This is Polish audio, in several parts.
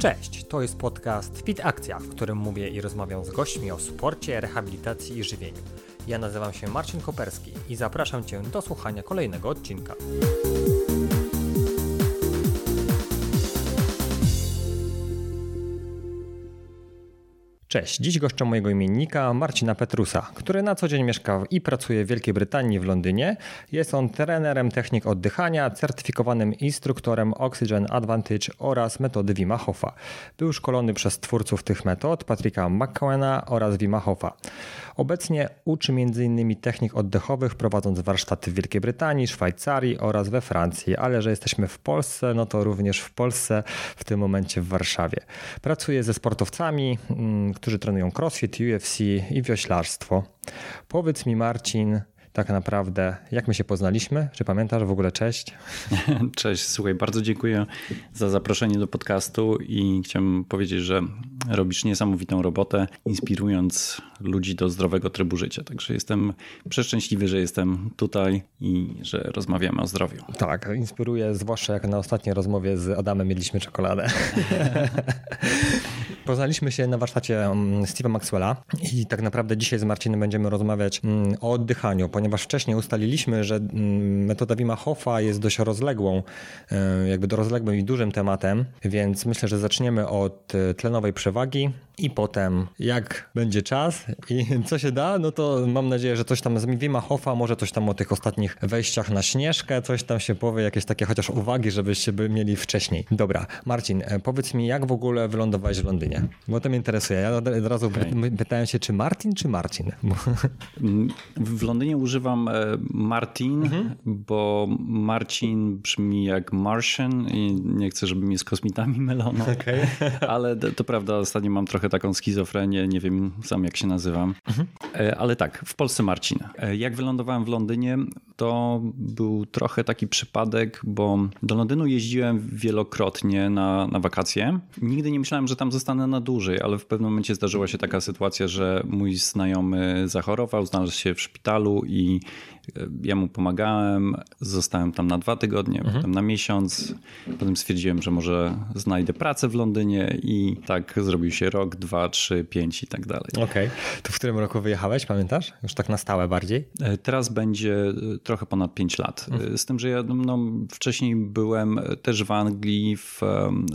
Cześć, to jest podcast Fit Akcja, w którym mówię i rozmawiam z gośćmi o sporcie, rehabilitacji i żywieniu. Ja nazywam się Marcin Koperski i zapraszam Cię do słuchania kolejnego odcinka. Cześć, dziś gościem mojego imiennika Marcina Petrusa, który na co dzień mieszka i pracuje w Wielkiej Brytanii w Londynie. Jest on trenerem technik oddychania, certyfikowanym instruktorem Oxygen Advantage oraz metody Wima Hofa. Był szkolony przez twórców tych metod, Patryka McCowana oraz Wima Hofa. Obecnie uczy m.in. technik oddechowych, prowadząc warsztaty w Wielkiej Brytanii, Szwajcarii oraz we Francji, ale że jesteśmy w Polsce, no to również w Polsce, w tym momencie w Warszawie. Pracuje ze sportowcami, mm, którzy trenują crossfit, UFC i wioślarstwo. Powiedz mi, Marcin, tak naprawdę, jak my się poznaliśmy? Czy pamiętasz w ogóle? Cześć. Cześć, słuchaj, bardzo dziękuję za zaproszenie do podcastu i chciałem powiedzieć, że robisz niesamowitą robotę, inspirując ludzi do zdrowego trybu życia. Także jestem przeszczęśliwy, że jestem tutaj i że rozmawiamy o zdrowiu. Tak, inspiruje, zwłaszcza jak na ostatniej rozmowie z Adamem mieliśmy czekoladę. Poznaliśmy się na warsztacie mm, Steve'a Maxwella i tak naprawdę dzisiaj z Marcinem będziemy rozmawiać mm, o oddychaniu, ponieważ wcześniej ustaliliśmy, że mm, metoda Wima Hofa jest dość rozległą, e, jakby rozległym i dużym tematem, więc myślę, że zaczniemy od e, tlenowej przewagi i potem jak będzie czas i co się da, no to mam nadzieję, że coś tam z Wima Hofa, może coś tam o tych ostatnich wejściach na Śnieżkę, coś tam się powie, jakieś takie chociaż uwagi, żebyście by mieli wcześniej. Dobra, Marcin, e, powiedz mi, jak w ogóle wylądowałeś w Londynie? Bo to mnie interesuje. Ja od razu okay. pytałem się, czy Martin, czy Marcin? W Londynie używam e, Martin, mhm. bo Marcin brzmi jak Martian i nie chcę, żeby mnie z kosmitami mylono. Okay. Ale to prawda, ostatnio mam trochę taką schizofrenię, nie wiem sam jak się nazywam. Mhm. E, ale tak, w Polsce Marcin. E, jak wylądowałem w Londynie, to był trochę taki przypadek, bo do Londynu jeździłem wielokrotnie na, na wakacje. Nigdy nie myślałem, że tam zostanę na dłużej, ale w pewnym momencie zdarzyła się taka sytuacja, że mój znajomy zachorował, znalazł się w szpitalu i e, ja mu pomagałem. Zostałem tam na dwa tygodnie, mhm. potem na miesiąc. Potem stwierdziłem, że może znajdę pracę w Londynie i tak zrobił się rok, dwa, trzy, pięć i tak dalej. Okej. Okay. To w którym roku wyjechałeś, pamiętasz? Już tak na stałe bardziej? E, teraz będzie e, trochę ponad pięć lat. Mhm. Z tym, że ja no, wcześniej byłem też w Anglii, w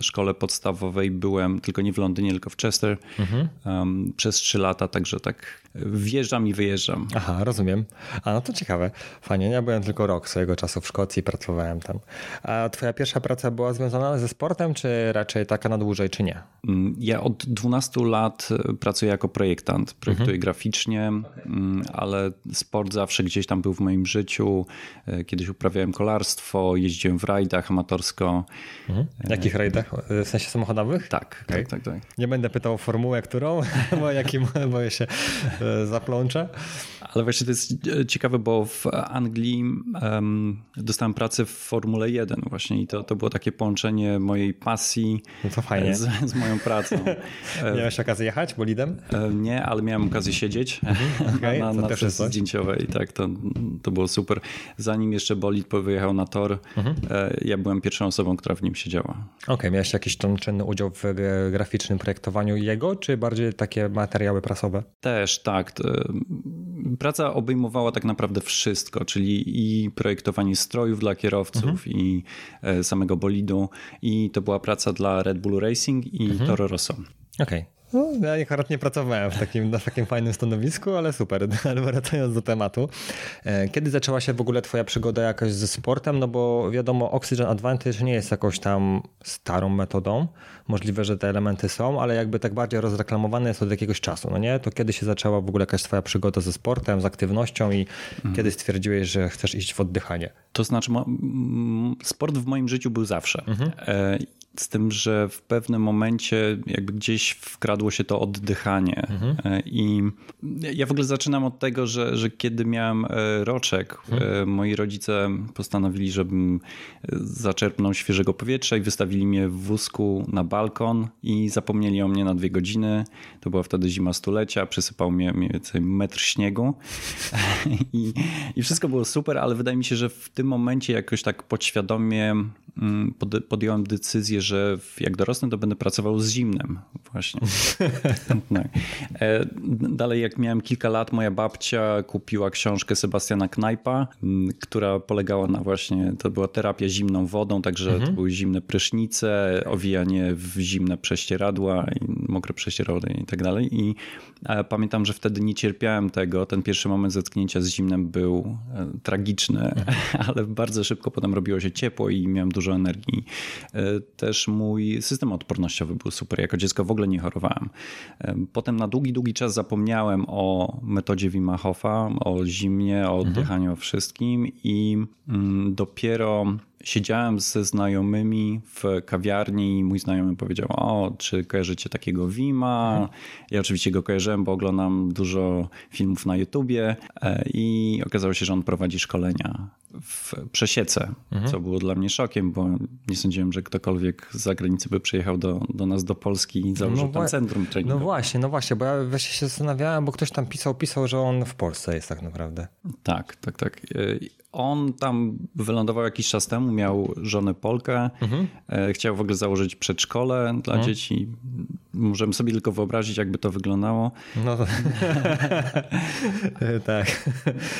szkole podstawowej byłem, tylko nie w Londynie, tylko w Chester mhm. um, przez trzy lata, także tak wjeżdżam i wyjeżdżam. Aha, rozumiem. A no to ciekawe. Fajnie, ja byłem tylko rok swojego czasu w Szkocji, pracowałem tam. A twoja pierwsza praca była związana ze sportem, czy raczej taka na dłużej, czy nie? Mm, ja od 12 lat e, pracuję jako projektant. Projektuję mhm. graficznie, mm, ale sport zawsze gdzieś tam był w moim życiu. E, kiedyś uprawiałem kolarstwo, jeździłem w rajdach amatorsko. Mhm. Jakich rajdach? W sensie samochodowych? Tak, okay. tak, tak, tak. Nie będę pytał o formułę, którą, bo jakim boję się e, zaplączę. Ale właśnie to jest ciekawe, bo w Anglii um, dostałem pracę w Formule 1 właśnie i to, to było takie połączenie mojej pasji no to fajnie. Z, z moją pracą. Miałeś okazję jechać bolidem? Nie, ale miałem okazję siedzieć mhm, okay, na, na, na sesji zdjęciowej. Tak, to, to było super. Zanim jeszcze bolid wyjechał na tor, mhm. ja byłem pierwszą osobą, która w nim siedziała. Okej, okay, miałeś jakiś tam czynny udział w graficznym projektowaniu jego, czy bardziej takie materiały prasowe? Też, tak. Praca obejmowała tak naprawdę wszystko, czyli i projektowanie strojów dla kierowców, mhm. i e, samego bolidu, i to była praca dla Red Bull Racing i mhm. Toro Rosso. Okej. Okay. No, ja akurat nie pracowałem w takim, na takim fajnym stanowisku, ale super. Ale wracając do tematu. E, kiedy zaczęła się w ogóle twoja przygoda jakoś ze sportem? No bo wiadomo, Oxygen Advantage nie jest jakąś tam starą metodą. Możliwe, że te elementy są, ale jakby tak bardziej rozreklamowane jest od jakiegoś czasu, no nie? To kiedy się zaczęła w ogóle jakaś twoja przygoda ze sportem, z aktywnością i mhm. kiedy stwierdziłeś, że chcesz iść w oddychanie? To znaczy, sport w moim życiu był zawsze. Mhm. E, z tym, że w pewnym momencie jakby gdzieś wkradło się to oddychanie. Mhm. E, I ja w ogóle zaczynam od tego, że, że kiedy miałem e, roczek, e, mhm. moi rodzice postanowili, żebym zaczerpnął świeżego powietrza i wystawili mnie w wózku na balkon i zapomnieli o mnie na dwie godziny. To była wtedy zima stulecia, przysypał mnie mniej więcej metr śniegu I, i wszystko było super, ale wydaje mi się, że w tym momencie jakoś tak podświadomie mm, podjąłem decyzję, że jak dorosnę, to będę pracował z zimnem właśnie. tak. E, dalej, jak miałem kilka lat, moja babcia kupiła książkę Sebastiana Knajpa, która polegała na właśnie, to była terapia zimną wodą, także mhm. to były zimne prysznice, owijanie w zimne prześcieradła, mokre prześcieradła i tak dalej. I pamiętam, że wtedy nie cierpiałem tego. Ten pierwszy moment zetknięcia z zimnem był e, tragiczny, mhm. ale bardzo szybko potem robiło się ciepło i miałem dużo energii. E, też mój system odpornościowy był super. Jako dziecko w ogóle nie chorowałem. Potem na długi, długi czas zapomniałem o metodzie Wim Hofa, o zimnie, o mhm. oddychaniu, mhm. o wszystkim i mm, dopiero siedziałem ze znajomymi w kawiarni i mój znajomy powiedział, o, czy kojarzycie takiego Wima? Mhm. Ja oczywiście go kojarzyłem, bo oglądam dużo filmów na YouTubie e, i okazało się, że on prowadzi szkolenia w przesiece, mhm. co było dla mnie szokiem, bo nie sądziłem, że ktokolwiek z zagranicy by przyjechał do, do nas do Polski i założył no tam centrum treningowe. No właśnie, no właśnie, bo ja właśnie się zastanawiałem, bo ktoś tam pisał, pisał, że on w Polsce jest tak naprawdę. Tak, tak, tak. E, on tam wylądował jakiś czas temu, miał żonę Polkę, mhm. E, chciał w ogóle założyć przedszkole dla mhm. dzieci. Możemy sobie tylko wyobrazić, jakby to wyglądało. No tak.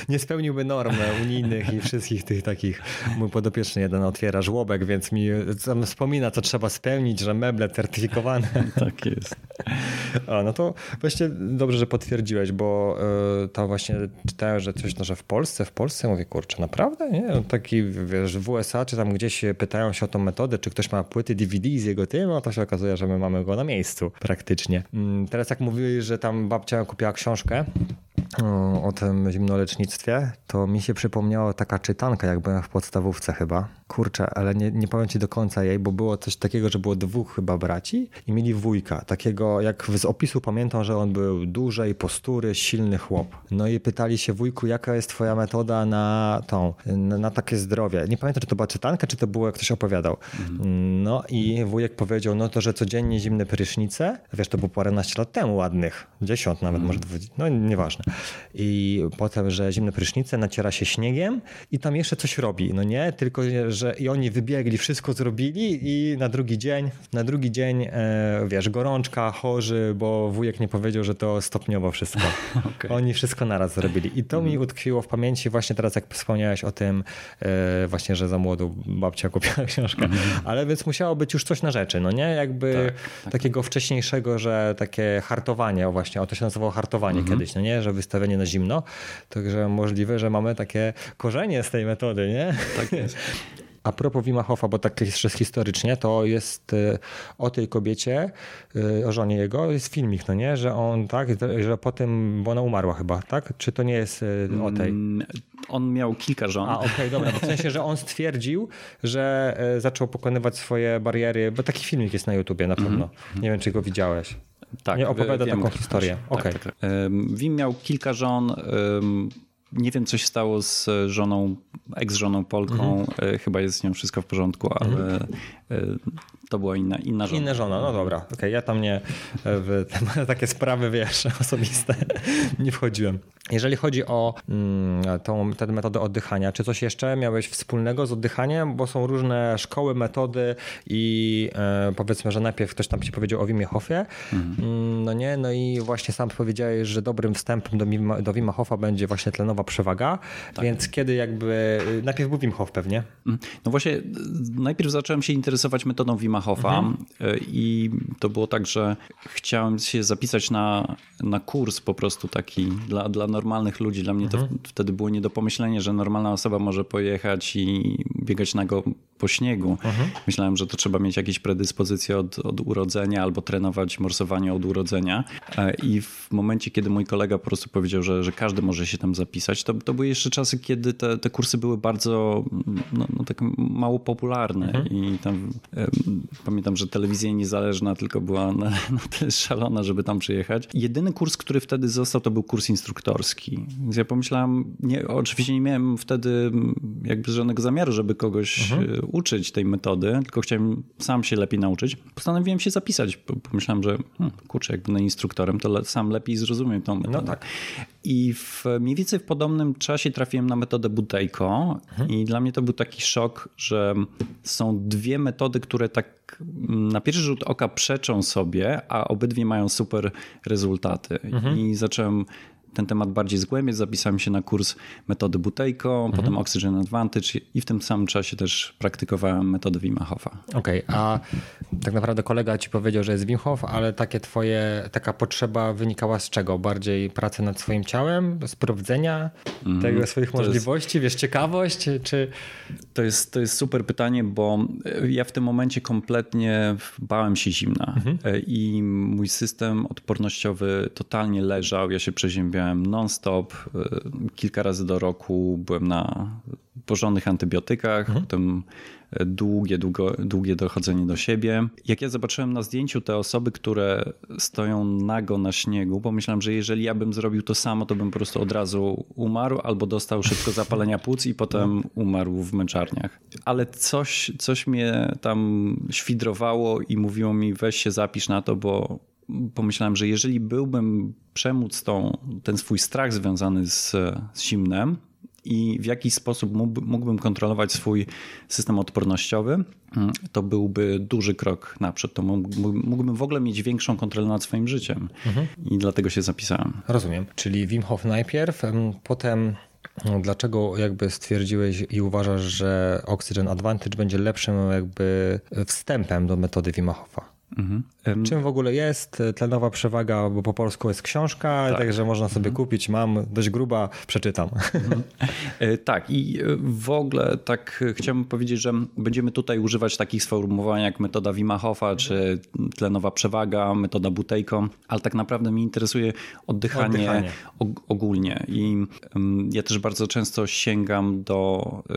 Nie spełniłby norm unijnych i wszystkich tych takich. Mój podopieczny jeden otwiera żłobek, więc mi tam wspomina, co trzeba spełnić, że meble certyfikowane. Tak jest. A, no to właśnie dobrze, że potwierdziłeś, bo y, to właśnie czytałem, że coś, no, że w Polsce, w Polsce, mówię, kurczę, naprawdę, nie? No, taki, wiesz, w USA, czy tam gdzieś pytają się o tą metodę, czy ktoś ma płyty DVD z jego tym, no to się okazuje, że my mamy go na miejscu praktycznie. Mm, teraz jak mówiłeś, że tam babcia kupiła książkę, o tym zimnolecznictwie, to mi się przypomniała taka czytanka, jak byłem w podstawówce chyba. Kurczę, ale nie, nie powiem ci do końca jej, bo było coś takiego, że było dwóch chyba braci i mieli wujka. Takiego, jak z opisu pamiętam, że on był dużej postury, silny chłop. No i pytali się wujku, jaka jest twoja metoda na tą, na, na takie zdrowie. Nie pamiętam, czy to była czytanka, czy to było, jak ktoś opowiadał. Mhm. No i wujek powiedział, no to, że codziennie zimne prysznice, wiesz, to było paręnaście lat temu ładnych, dziesiąt nawet, mhm. może dwudziest, no nieważne i potem, że zimne prysznice, naciera się śniegiem i tam jeszcze coś robi, no nie? Tylko, że i oni wybiegli, wszystko zrobili i na drugi dzień, na drugi dzień, e, wiesz, gorączka, chorzy, bo wujek nie powiedział, że to stopniowo wszystko. okay. Oni wszystko naraz zrobili i to mi mhm. utkwiło w pamięci właśnie teraz, jak wspomniałeś o tym e, właśnie, że za młodu babcia kupiła książkę, mm ale więc musiało być już coś na rzeczy, no nie? Jakby tak, tak. takiego wcześniejszego, że takie hartowanie, właśnie, o to się nazywało hartowanie mm kiedyś, no nie? Że wystawienie na zimno. Także możliwe, że mamy takie korzenie z tej metody, nie? Tak jest. A propos Wima Hofa, bo tak jeszcze historycznie, to jest y, o tej kobiecie, y, o żonie jego, jest filmik, no nie? Że on tak, że potem, bo ona umarła chyba, tak? Czy to nie jest y, o tej? Mm, on miał kilka żon. A, okej, okay, dobra. W sensie, że on stwierdził, że zaczął pokonywać swoje bariery, bo taki filmik jest na YouTubie na pewno. Mm -hmm. Nie wiem, czy go widziałeś. Tak, nie opowiada wiem, taką historię. Tak, okay. tak, tak. Wim miał kilka żon. Nie wiem, coś stało z żoną, ex-żoną Polką. Mhm. E, chyba jest z nią wszystko w porządku, ale mhm. To była inna, inna żona. Inna żona, no dobra. Okej, okay, ja tam nie w takie sprawy, wiesz, osobiste nie wchodziłem. Jeżeli chodzi o mm, tą, tę metodę oddychania, czy coś jeszcze miałeś wspólnego z oddychaniem? Bo są różne szkoły, metody i e, powiedzmy, że najpierw ktoś tam ci powiedział o Wimie Hofie, mhm. mm, no nie, no i właśnie sam powiedziałeś, że dobrym wstępem do, Wima, do Wima Hofa będzie właśnie tlenowa przewaga, tak. więc kiedy jakby, najpierw był Wim Hof pewnie? Mhm. No właśnie, najpierw zacząłem się interesować metodą Wima Mhm. E, i to było tak, że chciałem się zapisać na, na kurs po prostu taki dla, dla normalnych ludzi. Dla mnie to mhm. wtedy było nie do pomyślenia, że normalna osoba może pojechać i biegać nago po śniegu. Mhm. Myślałem, że to trzeba mieć jakieś predyspozycje od, od urodzenia albo trenować morsowanie od urodzenia. E, I w momencie, kiedy mój kolega po prostu powiedział, że, że każdy może się tam zapisać, to, to były jeszcze czasy, kiedy te, te kursy były bardzo no, no tak mało popularne. Mhm. I tam pamiętam, że telewizja niezależna tylko była na, na tyle szalona, żeby tam przyjechać. Jedyny kurs, który wtedy został, to był kurs instruktorski. Więc ja pomyślałem, nie, oczywiście nie miałem wtedy jakby żadnego zamiaru, żeby kogoś mhm. Uczyć tej metody, tylko chciałem sam się lepiej nauczyć, postanowiłem się zapisać. Pomyślałem, że hmm, kurczę, jak będę instruktorem, to sam lepiej zrozumiem tą metodę. No tak. I w, mniej więcej w podobnym czasie trafiłem na metodę Buteyko mhm. i dla mnie to był taki szok, że są dwie metody, które tak na pierwszy rzut oka przeczą sobie, a obydwie mają super rezultaty. Mhm. I zacząłem ten temat bardziej zgłębiać. Zapisałem się na kurs metody Buteyko, mhm. potem Oxygen Advantage i w tym samym czasie też praktykowałem metodę Wim Hofa. Okej, okay, a tak naprawdę kolega ci powiedział, że jest Wim Hof, ale takie twoje, taka potrzeba wynikała z czego? Bardziej pracy nad swoim ciałem, sprawdzenia mm, tego swoich możliwości, jest, wiesz, ciekawość, czy... To jest, to jest super pytanie, bo ja w tym momencie kompletnie bałem się zimna mhm. i mój system odpornościowy totalnie leżał, ja się przeziębiałem miałem non-stop, y, kilka razy do roku byłem na porządnych antybiotykach, mhm. potem długie, długo, długie dochodzenie do siebie. Jak ja zobaczyłem na zdjęciu te osoby, które stoją nago na śniegu, pomyślałem, że jeżeli ja bym zrobił to samo, to bym po prostu od razu umarł albo dostał szybko zapalenia płuc i potem umarł w męczarniach. Ale coś, coś mnie tam świdrowało i mówiło mi weź się zapisz na to, bo pomyślałem, że jeżeli byłbym przemóc tą, ten swój strach związany z, z zimnem i w jakiś sposób mógłbym kontrolować swój system odpornościowy, to byłby duży krok naprzód. To mógłbym w ogóle mieć większą kontrolę nad swoim życiem mhm. i dlatego się zapisałem. Rozumiem. Czyli Wim Hof najpierw, potem no, Dlaczego jakby stwierdziłeś i uważasz, że Oxygen Advantage będzie lepszym jakby wstępem do metody Wim Hofa? Mhm. Czym w ogóle jest tlenowa przewaga, bo po polsku jest książka, tak. także można sobie mhm. kupić. Mam dość gruba, przeczytam. Mhm. E, tak, i e, w ogóle tak chciałbym powiedzieć, że będziemy tutaj używać takich sformułowań jak metoda Wimachofa, czy tlenowa przewaga, metoda Butejko, ale tak naprawdę mnie interesuje oddychanie, oddychanie. ogólnie. I ja też bardzo często sięgam do e,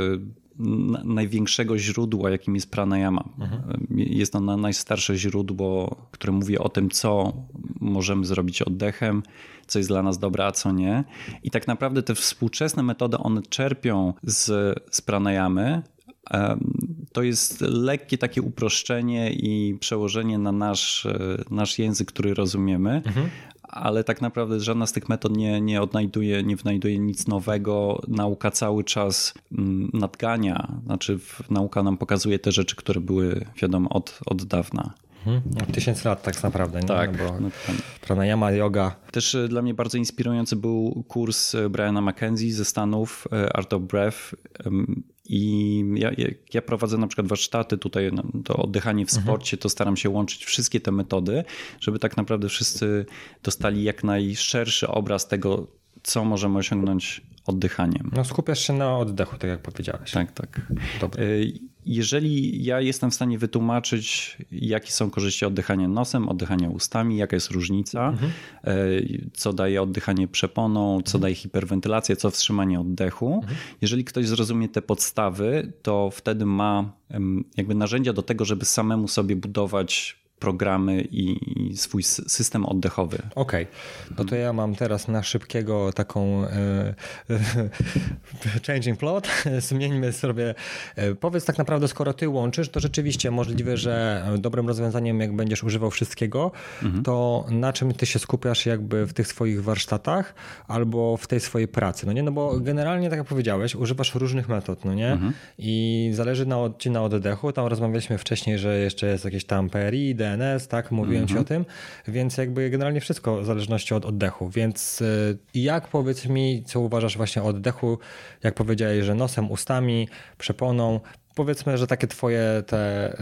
największego źródła, jakim jest pranayama. Mhm. Jest to najstarsze źródło, które mówi o tym, co możemy zrobić oddechem, co jest dla nas dobre, a co nie. I tak naprawdę te współczesne metody, one czerpią z, z pranayamy, to jest lekkie takie uproszczenie i przełożenie na nasz, nasz język, który rozumiemy, mhm ale tak naprawdę żadna z tych metod nie, nie odnajduje, nie wynajduje nic nowego. Nauka cały czas mm, nadgania, znaczy nauka nam pokazuje te rzeczy, które były wiadomo od, od dawna. Mhm. Od tysięcy lat tak naprawdę. Nie? Tak. No bo no pranayama, yoga. Też e, dla mnie bardzo inspirujący był kurs e, Briana McKenzie ze Stanów, e, Art of Breath. I ja, ja, prowadzę na przykład warsztaty tutaj, to oddychanie w mhm. sporcie, to staram się łączyć wszystkie te metody, żeby tak naprawdę wszyscy dostali jak najszerszy obraz tego, co możemy osiągnąć oddychaniem. No skupiasz się na oddechu, tak jak powiedziałeś. Tak, tak. Dobra. Jeżeli ja jestem w stanie wytłumaczyć, jakie są korzyści oddychania nosem, oddychania ustami, jaka jest różnica, mhm. Y, co daje oddychanie przeponą, co mhm. daje hiperwentylację, co wstrzymanie oddechu. Mhm. Jeżeli ktoś zrozumie te podstawy, to wtedy ma jakby narzędzia do tego, żeby samemu sobie budować programy i swój system oddechowy. Okej, okay. no to ja mam teraz na szybkiego taką e, changing plot, zmieńmy sobie. E, powiedz tak naprawdę, skoro ty łączysz, to rzeczywiście możliwe, że dobrym rozwiązaniem, jak będziesz używał wszystkiego, mhm. to na czym ty się skupiasz jakby w tych swoich warsztatach albo w tej swojej pracy, no nie? No bo generalnie, tak jak powiedziałeś, używasz różnych metod, no nie? Mhm. I zależy na, ci na oddechu, tam rozmawialiśmy wcześniej, że jeszcze jest jakieś tam PRI, DNS, tak, mówiłem ci o mhm. tym, więc jakby generalnie wszystko w zależności od oddechu, więc y, jak powiedz mi, co uważasz właśnie o oddechu, jak powiedziałeś, że nosem, ustami, przeponą, powiedzmy, że takie twoje te,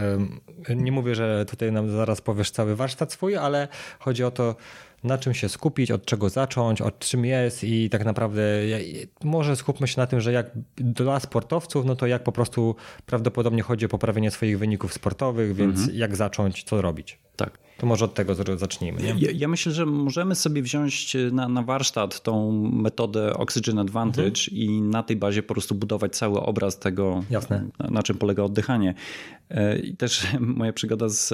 nie mówię, że tutaj nam zaraz powiesz cały warsztat swój, ale chodzi o to, na czym się skupić, od czego zacząć, od czym jest i tak naprawdę może skupmy się na tym, że jak dla sportowców, no to jak po prostu prawdopodobnie chodzi o poprawienie swoich wyników sportowych, więc mhm. jak zacząć, co robić. Tak. To może od tego zacznijmy. Nie? Ja, ja, myślę, że możemy sobie wziąć na, na warsztat tą metodę Oxygen Advantage mhm. i na tej bazie po prostu budować cały obraz tego, na, na, czym polega oddychanie. E, I też moja przygoda z.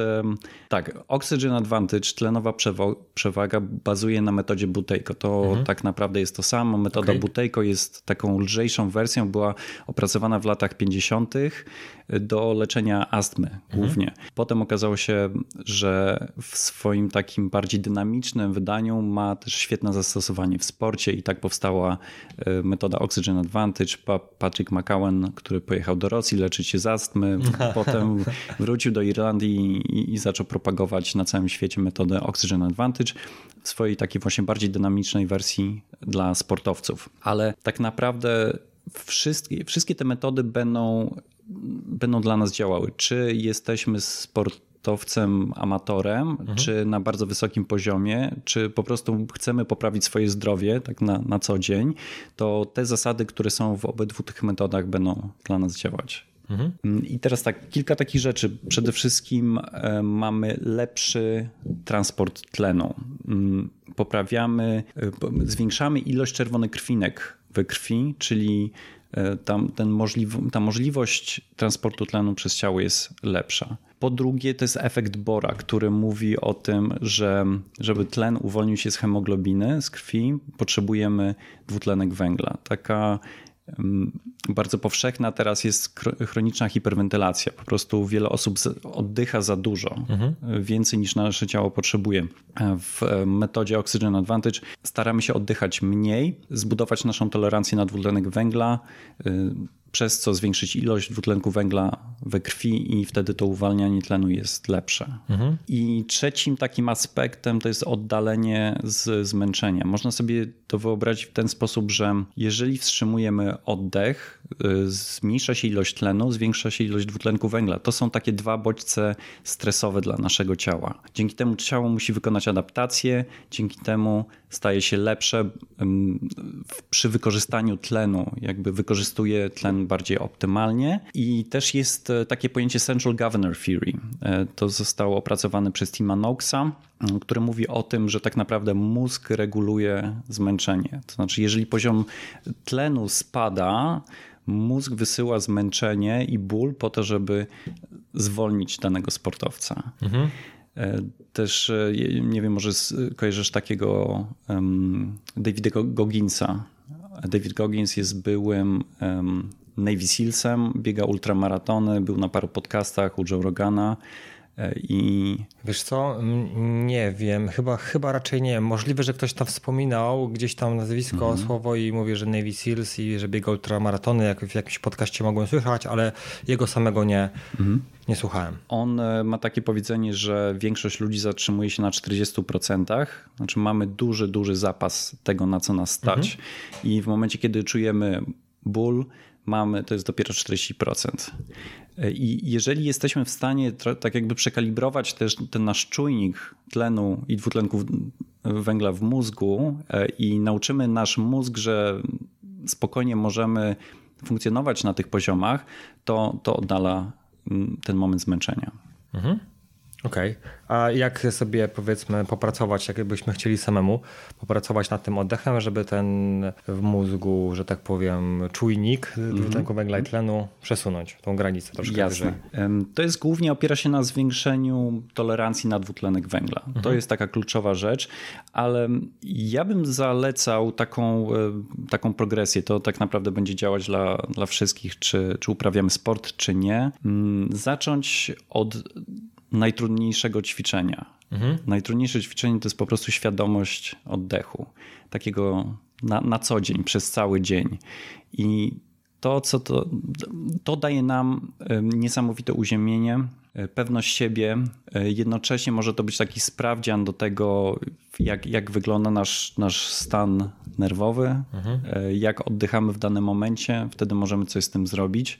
Tak, Oxygen Advantage, tlenowa przewaga, bazuje na metodzie Buteyko. To mhm. tak naprawdę jest to samo. Metoda okay. Buteyko jest taką lżejszą wersją, była opracowana w latach 50. do leczenia astmy mhm. głównie. Potem okazało się, że w swoim takim bardziej dynamicznym wydaniu ma też świetne zastosowanie w sporcie i tak powstała e, metoda Oxygen Advantage. Patrick McCowan, który pojechał do Rosji leczyć się z astmy, potem wrócił do Irlandii i, i zaczął propagować na całym świecie metodę Oxygen Advantage w swojej takiej właśnie bardziej dynamicznej wersji dla sportowców. Ale tak naprawdę wszystkie, wszystkie te metody będą, będą dla nas działały. Czy jesteśmy sport sportowcem, amatorem, mhm. czy na bardzo wysokim poziomie, czy po prostu chcemy poprawić swoje zdrowie tak na, na co dzień, to te zasady, które są w obydwu tych metodach będą dla nas działać. Mhm. I teraz tak, kilka takich rzeczy. Przede wszystkim e, mamy lepszy transport tlenu. Mm, poprawiamy, e, zwiększamy ilość czerwonych krwinek we krwi, czyli e, tam, ten możliw ta możliwość transportu tlenu przez ciało jest lepsza. Po drugie, to jest efekt Bora, który mówi o tym, że żeby tlen uwolnił się z hemoglobiny, z krwi, potrzebujemy dwutlenek węgla. Taka bardzo powszechna teraz jest chroniczna hiperwentylacja. Po prostu wiele osób oddycha za dużo, mhm. więcej niż nasze ciało potrzebuje. W metodzie Oxygen Advantage staramy się oddychać mniej, zbudować naszą tolerancję na dwutlenek węgla, y, przez co zwiększyć ilość dwutlenku węgla we krwi i wtedy to uwalnianie tlenu jest lepsze. Mhm. I trzecim takim aspektem to jest oddalenie z zmęczenia. Można sobie to wyobrazić w ten sposób, że jeżeli wstrzymujemy oddech, y, zmniejsza się ilość tlenu, zwiększa się ilość dwutlenku węgla. To są takie dwa bodźce stresowe dla naszego ciała. Dzięki temu ciało musi wykonać adaptację, dzięki temu staje się lepsze przy wykorzystaniu tlenu, jakby wykorzystuje tlen bardziej optymalnie. I też jest e, takie pojęcie Central Governor Theory. E, to zostało opracowane przez Tima Noakesa, który mówi o tym, że tak naprawdę mózg reguluje zmęczenie. To znaczy, jeżeli poziom tlenu spada, mózg wysyła zmęczenie i ból po to, żeby zwolnić danego sportowca. Mhm. E, też, e, nie wiem, może kojarzysz takiego um, Davida Gogginsa. David Goggins jest byłym um, Navy Sealsem, biega ultramaratony, był na paru podcastach u Joe Rogana. E, I... Wiesz co, nie wiem, chyba, chyba raczej nie. Możliwe, że ktoś tam wspominał gdzieś tam nazwisko, mhm. słowo i mówi, że Navy Seals i że biega ultramaratony, jak w jakimś podcaście mogłem słychać, ale jego samego nie, mhm. nie słuchałem. On e, ma takie powiedzenie, że większość ludzi zatrzymuje się na 40%, znaczy mamy duży, duży zapas tego, na co nas stać mhm. i w momencie, kiedy czujemy ból, mamy, to jest dopiero 40%. I jeżeli jesteśmy w stanie tak jakby przekalibrować też ten nasz czujnik tlenu i dwutlenku węgla w mózgu e, i nauczymy nasz mózg, że spokojnie możemy funkcjonować na tych poziomach, to, to oddala mm, ten moment zmęczenia. Mhm. Okej. Okay. A jak sobie powiedzmy popracować, jakbyśmy chcieli samemu popracować nad tym oddechem, żeby ten w mózgu, że tak powiem, czujnik mm -hmm. dwutlenku węgla i tlenu przesunąć, tą granicę troszkę Jasne. Wyżej. To jest głównie opiera się na zwiększeniu tolerancji na dwutlenek węgla. Mm -hmm. To mhm. jest taka kluczowa rzecz, ale ja bym zalecał taką, e, taką progresję. To tak naprawdę będzie działać dla, dla wszystkich, czy, czy uprawiamy sport, czy nie. Mm, zacząć od najtrudniejszego ćwiczenia. Mhm. Najtrudniejsze ćwiczenie to jest po prostu świadomość oddechu, takiego na, na co dzień, przez cały dzień. I to, co to, to daje nam niesamowite uziemienie, e, pewność siebie. E, jednocześnie może to być taki sprawdzian do tego, jak, jak wygląda nasz, nasz stan nerwowy, mhm. E, jak oddychamy w danym momencie, wtedy możemy coś z tym zrobić.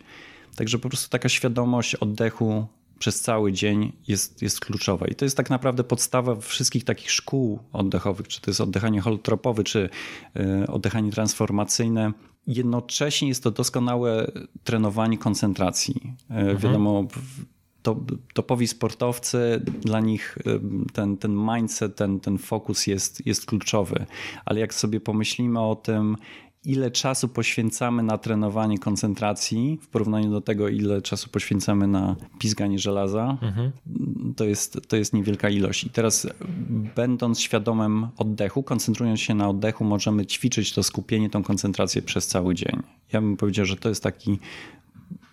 Także po prostu taka świadomość oddechu przez cały dzień jest, jest kluczowa. I to jest tak naprawdę podstawa wszystkich takich szkół oddechowych, czy to jest oddychanie holotropowe, czy y, oddychanie transformacyjne. Jednocześnie jest to doskonałe trenowanie koncentracji. Y, mhm. Wiadomo, to, topowi sportowcy, dla nich y, ten, ten mindset, ten, ten fokus jest, jest kluczowy. Ale jak sobie pomyślimy o tym, ile czasu poświęcamy na trenowanie koncentracji w porównaniu do tego, ile czasu poświęcamy na pizganie żelaza, mhm. to, jest, to jest niewielka ilość. I teraz będąc świadomym oddechu, koncentrując się na oddechu, możemy ćwiczyć to skupienie, tą koncentrację przez cały dzień. Ja bym powiedział, że to jest taki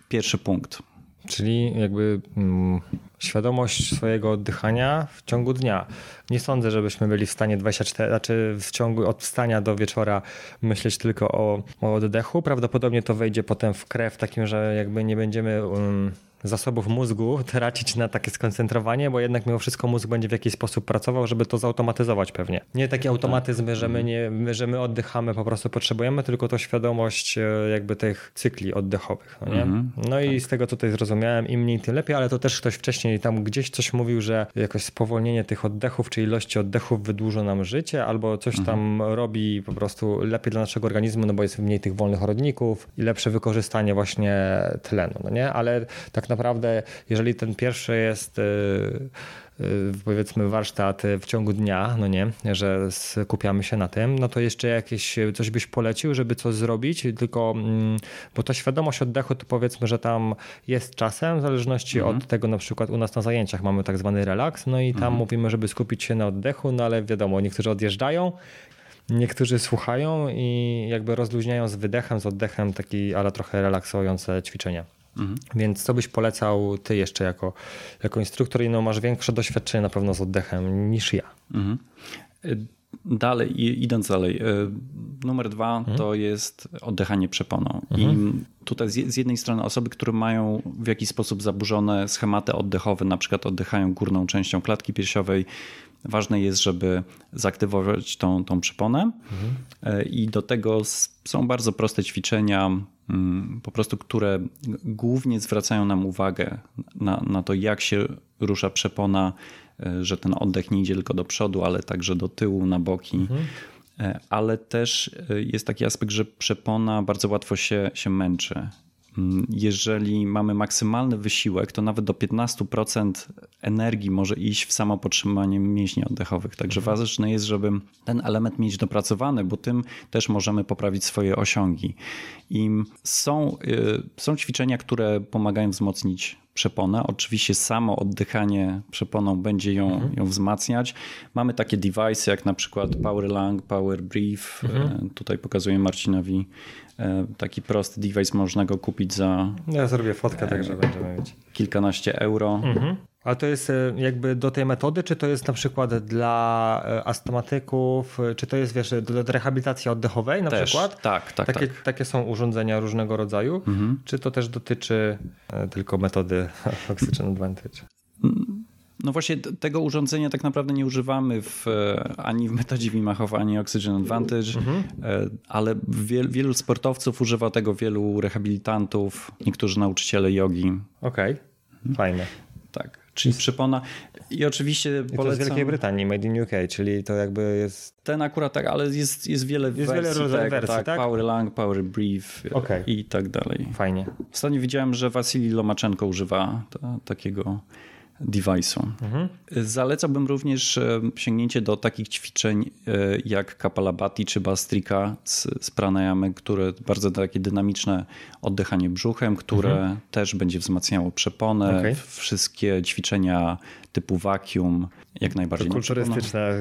pierwszy punkt. Czyli jakby mm, świadomość swojego oddychania w ciągu dnia. Nie sądzę, żebyśmy byli w stanie 24, znaczy w ciągu od wstania do wieczora myśleć tylko o, o oddechu. Prawdopodobnie to wejdzie potem w krew, takim, że jakby nie będziemy. Um, zasobów mózgu tracić na takie skoncentrowanie, bo jednak mimo wszystko mózg będzie w jakiś sposób pracował, żeby to zautomatyzować pewnie. Nie taki automatyzm, tak. że my, nie, że my oddychamy, po prostu potrzebujemy, tylko to świadomość e, jakby tych cykli oddechowych. No, nie? Mhm. no i tak. z tego tutaj zrozumiałem, im mniej, tym lepiej, ale to też ktoś wcześniej tam gdzieś coś mówił, że jakoś spowolnienie tych oddechów, czy ilości oddechów wydłuża nam życie, albo coś mhm. tam robi po prostu lepiej dla naszego organizmu, no bo jest mniej tych wolnych rodników i lepsze wykorzystanie właśnie tlenu, no nie? Ale tak naprawdę, jeżeli ten pierwszy jest y, y, powiedzmy warsztat w ciągu dnia, no nie, że skupiamy się na tym, no to jeszcze jakieś coś byś polecił, żeby coś zrobić, tylko mm, bo ta świadomość oddechu to powiedzmy, że tam jest czasem, w zależności mhm. od tego na przykład u nas na zajęciach mamy tak zwany relaks, no i tam mhm. mówimy, żeby skupić się na oddechu, no ale wiadomo, niektórzy odjeżdżają, niektórzy słuchają i jakby rozluźniają z wydechem, z oddechem taki, ale trochę relaksujące ćwiczenia. Mhm. Więc co byś polecał ty jeszcze jako, jako instruktor i no masz większe doświadczenie na pewno z oddechem niż ja. Mhm. Dalej, idąc dalej, y, numer dwa mhm. to jest oddychanie przeponą. I mhm. tutaj z jednej strony osoby, które mają w jakiś sposób zaburzone schematy oddechowe, na przykład oddychają górną częścią klatki piersiowej, ważne jest, żeby zaktywować tą, tą przeponę. Mhm. Y, I do tego są bardzo proste ćwiczenia po prostu, które głównie zwracają nam uwagę na, na to, jak się rusza przepona, e, że ten oddech nie idzie tylko do przodu, ale także do tyłu, na boki. Mhm. E, ale też e, jest taki aspekt, że przepona bardzo łatwo się, się męczy. Jeżeli mamy maksymalny wysiłek, to nawet do 15% energii może iść w samo podtrzymanie mięśni oddechowych. Także mhm. ważne jest, żeby ten element mieć dopracowany, bo tym też możemy poprawić swoje osiągi. I są, y, są ćwiczenia, które pomagają wzmocnić przeponę. Oczywiście samo oddychanie przeponą będzie ją, mhm. ją wzmacniać. Mamy takie device jak na przykład Power Lung, Power Brief. Mhm. Tutaj pokazuję Marcinowi taki prosty device, można go kupić za. Ja zrobię fotkę, także będziemy mieć. Kilkanaście euro. Mhm. A to jest e, jakby do tej metody, czy to jest na przykład dla e, astmatyków, czy to jest wiesz, do, do rehabilitacji oddechowej na też, przykład? Tak, tak takie, tak. takie są urządzenia różnego rodzaju. Mhm. Czy to też dotyczy tylko metody Oxygen Advantage? No właśnie tego urządzenia tak naprawdę nie używamy w, e, ani w metodzie Wim ani Oxygen Advantage, mhm. E, ale wiel, wielu sportowców używa tego, wielu rehabilitantów, niektórzy nauczyciele jogi. Okej, okay. fajne. Tak, czyli przypona. I oczywiście I polecam... to z Wielkiej Brytanii, made in UK, czyli to jakby jest... Ten akurat tak, ale jest, jest wiele jest wersji, wiele wersji tak, tak? Power Lung, Power Brief okay. i tak dalej. Fajnie. Ostatnio widziałem, że Wasilij Lomaczenko używa takiego device'u. Mhm. Zalecałbym również e, sięgnięcie do takich ćwiczeń e, jak Kapalabhati czy Bastrika z, z pranayamy, które bardzo takie dynamiczne oddychanie brzuchem, które mhm. też będzie wzmacniało przeponę. Okay. Wszystkie ćwiczenia typu vacuum, jak najbardziej. To kulturystyczne,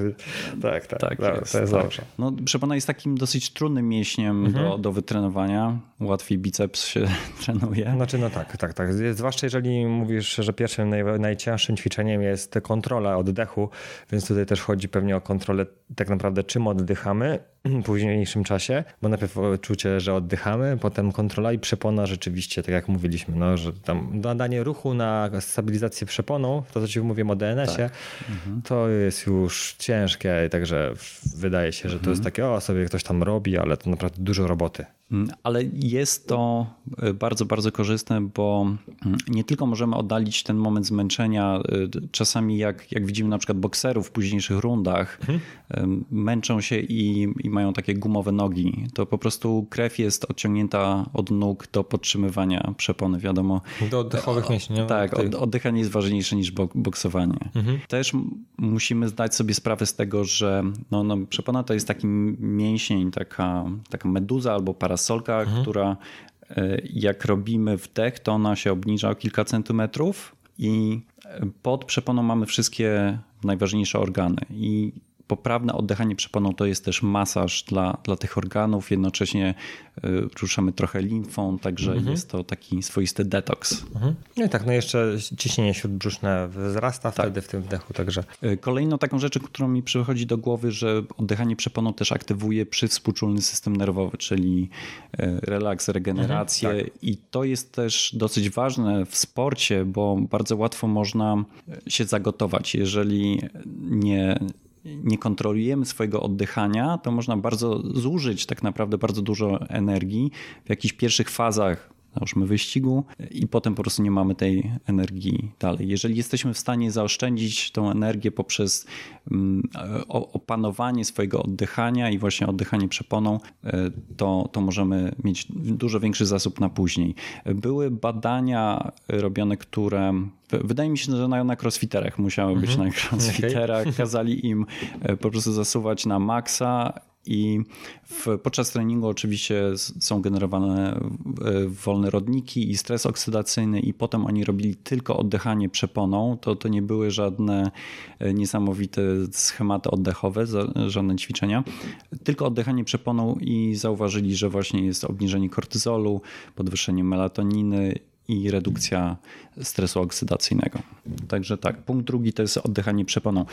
no, tak, tak, tak, jest, to jest tak. dobrze. No, przepona jest takim dosyć trudnym mięśniem mhm. do, do wytrenowania. Łatwiej biceps się trenuje. Znaczy, no tak, tak, tak. Zwłaszcza jeżeli mówisz, że pierwszym, naj, najcięższym ćwiczeniem jest kontrola oddechu, więc tutaj też chodzi pewnie o kontrolę tak naprawdę czym oddychamy w późniejszym czasie, bo najpierw czucie, że oddychamy, potem kontrola i przepona rzeczywiście, tak jak mówiliśmy, no, że tam nadanie ruchu na stabilizację przeponą, to co ci mówiłem o DNS-ie, tak. mhm. to jest już ciężkie, także wydaje się, że to jest mhm. takie, o sobie ktoś tam robi, ale to naprawdę dużo roboty. Mm, ale jest to e, bardzo, bardzo korzystne, bo mm, nie tylko możemy oddalić ten moment zmęczenia. E, czasami, jak, jak widzimy na przykład bokserów w późniejszych rundach, mhm. Męczą się i, i mają takie gumowe nogi. To po prostu krew jest odciągnięta od nóg do podtrzymywania przepony, wiadomo. Do oddechowych mięśni. Tak, od, oddychanie jest ważniejsze niż boksowanie. Mhm. Też musimy zdać sobie sprawę z tego, że no, no, przepona to jest taki mięsień, taka, taka meduza albo parasolka, mhm. która e, jak robimy wdech, to ona się obniża o kilka centymetrów i pod przeponą mamy wszystkie najważniejsze organy. I poprawne oddychanie przeponą to jest też masaż dla, dla tych organów. Jednocześnie y, ruszamy trochę limfą, także mhm. jest to taki swoisty detoks. Mhm. No i tak, no jeszcze ciśnienie śródbrzuszne wzrasta tak. wtedy w tym wdechu, także. Y, kolejną taką rzeczą, którą mi przychodzi do głowy, że oddychanie przeponą też aktywuje przywspółczulny system nerwowy, czyli y, relaks, regenerację mhm, tak. i to jest też dosyć ważne w sporcie, bo bardzo łatwo można się zagotować, jeżeli nie nie kontrolujemy swojego oddychania, to można bardzo zużyć tak naprawdę bardzo dużo energii w jakichś pierwszych fazach załóżmy wyścigu i potem po prostu nie mamy tej energii dalej. Jeżeli jesteśmy w stanie zaoszczędzić tą energię poprzez mm, opanowanie swojego oddychania i właśnie oddychanie przeponą, e, to, to możemy mieć dużo większy zasób na później. Były badania robione, które Wydaje mi się, że na, na crossfiterach musiały być mhm. na crossfiterach. Okay. Kazali im e, po prostu zasuwać na maksa i w, podczas treningu oczywiście są generowane e, wolne rodniki i stres oksydacyjny i potem oni robili tylko oddychanie przeponą. To, to nie były żadne e, niesamowite schematy oddechowe, żadne ćwiczenia. Tylko oddychanie przeponą i zauważyli, że właśnie jest obniżenie kortyzolu, podwyższenie melatoniny i redukcja stresu oksydacyjnego. Także tak, punkt drugi to jest oddychanie przeponą.